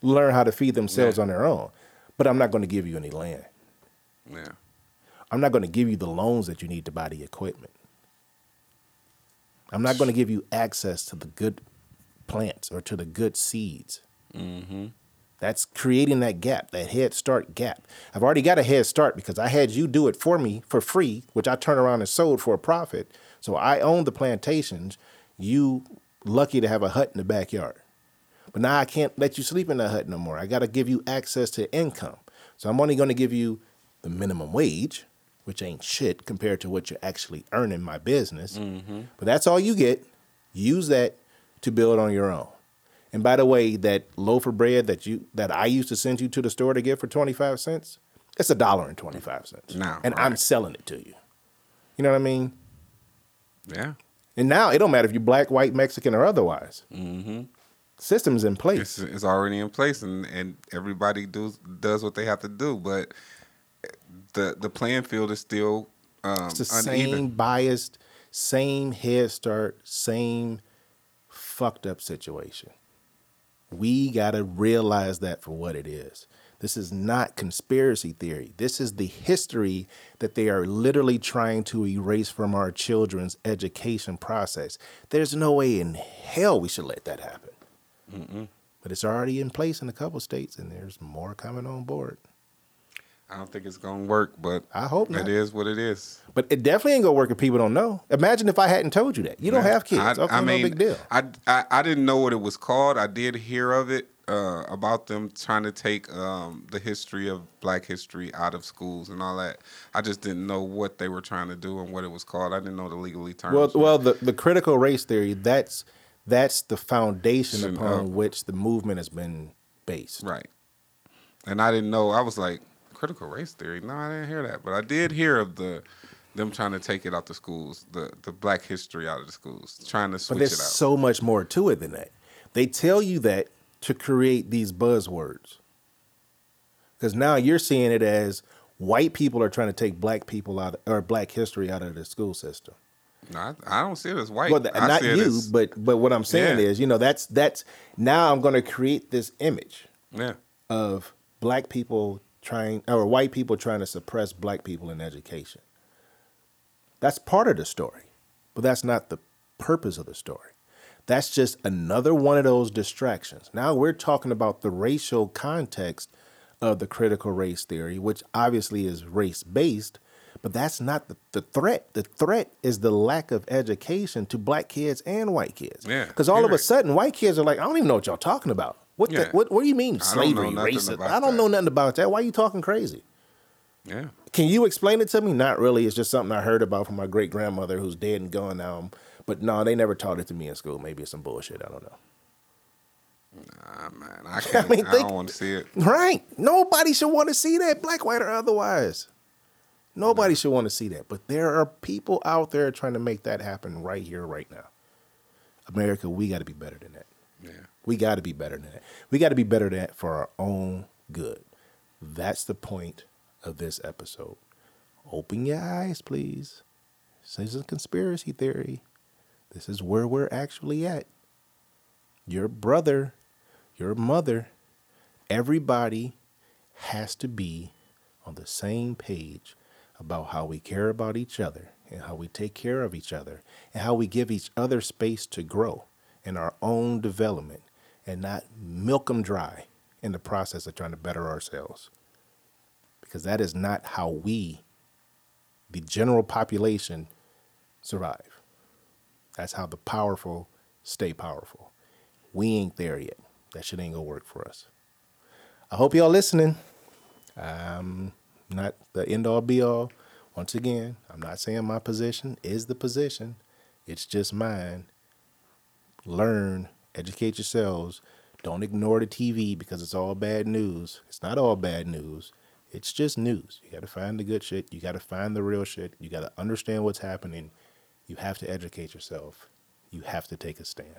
learn how to feed themselves Yeah. on their own. But I'm not going to give you any land. Yeah. I'm not going to give you the loans that you need to buy the equipment. I'm not going to give you access to the good plants or to the good seeds. Mm-hmm. That's creating that gap, that head start gap. I've already got a head start because I had you do it for me for free, which I turned around and sold for a profit. So I own the plantations. You lucky to have a hut in the backyard. But now I can't let you sleep in that hut no more. I got to give you access to income. So I'm only going to give you the minimum wage, which ain't shit compared to what you're actually earning my business. Mm-hmm. But that's all you get. Use that to build on your own. And by the way, that loaf of bread that you that I used to send you to the store to get for 25 cents, it's a dollar and 25 cents. Now, and I'm selling it to you. You know what I mean? Yeah. And now it don't matter if you're black, white, Mexican, or otherwise. Mm-hmm. Systems in place. It's, it's already in place, and, and everybody does does what they have to do. But the the playing field is still um, It's the uneven. same biased, same head start, same fucked up situation. We got to realize that for what it is. This is not conspiracy theory. This is the history that they are literally trying to erase from our children's education process. There's no way in hell we should let that happen. Mm-mm. But it's already in place in a couple states, and there's more coming on board. I don't think it's gonna work, but I hope not. It is what it is. But it definitely ain't gonna work if people don't know. Imagine if I hadn't told you that. You don't have kids. I, okay, I mean, no big deal. I, I I didn't know what it was called. I did hear of it uh, about them trying to take um, the history of Black history out of schools and all that. I just didn't know what they were trying to do and what it was called. I didn't know the legally terms. Well, well, the the critical race theory that's that's the foundation upon which the movement has been based. Right. And I didn't know. I was like, critical race theory. No, I didn't hear that, but I did hear of the them trying to take it out the schools, the the Black history out of the schools, trying to switch but there's it out. There's so much more to it than that. They tell you that to create these buzzwords. Because now you're seeing it as white people are trying to take black people out or black history out of the school system. No, I, I don't see it as white. Well, not you, but but what I'm saying yeah. is, you know, that's that's now I'm going to create this image yeah. of black people trying or white people trying to suppress black people in education. That's part of the story, but that's not the purpose of the story. That's just another one of those distractions. Now we're talking about the racial context of the critical race theory, which obviously is race based, but that's not the, the threat. The threat is the lack of education to black kids and white kids. Yeah. Because all of a sudden, white kids are like, I don't even know what y'all talking about. What, yeah. the, what, what do you mean slavery, racism? I don't know nothing about that. Why are you talking crazy? Yeah. Can you explain it to me? Not really. It's just something I heard about from my great grandmother who's dead and gone now. But no, they never taught it to me in school. Maybe it's some bullshit. I don't know. Nah, man, I can't. I, mean, I don't want to see it. Right? Nobody should want to see that, black, white, or otherwise. Nobody should want to see that. But there are people out there trying to make that happen right here, right now. America, we got to be better than that. Yeah. We got to be better than that. We got to be better than that for our own good. That's the point of this episode. Open your eyes, please. This is a conspiracy theory. This is where we're actually at. Your brother, your mother, everybody has to be on the same page about how we care about each other and how we take care of each other and how we give each other space to grow in our own development and not milk them dry in the process of trying to better ourselves. Because that is not how we, the general population, survive. That's how the powerful stay powerful. We ain't there yet. That shit ain't gonna work for us. I hope y'all listening. I'm not the end all be all. Once again, I'm not saying my position is the position. It's just mine. Learn, educate yourselves. Don't ignore the TV because it's all bad news. It's not all bad news. It's just news. You got to find the good shit. You got to find the real shit. You got to understand what's happening you have to educate yourself. You have to take a stand.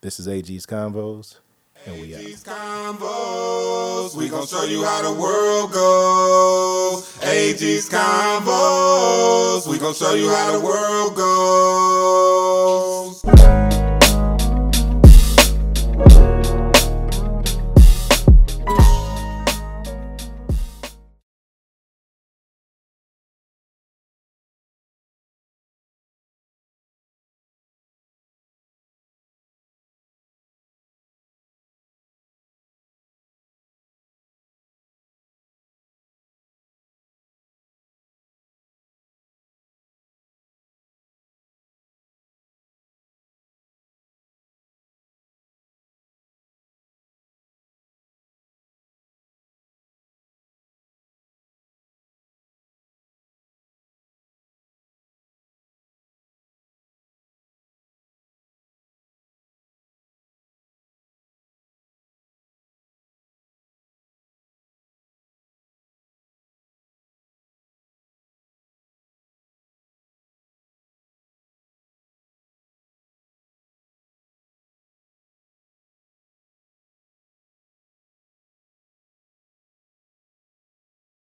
This is AG's Convos, and we AG's Convos. We gonna show you how the world goes. AG's Convos. We gonna show you how the world goes.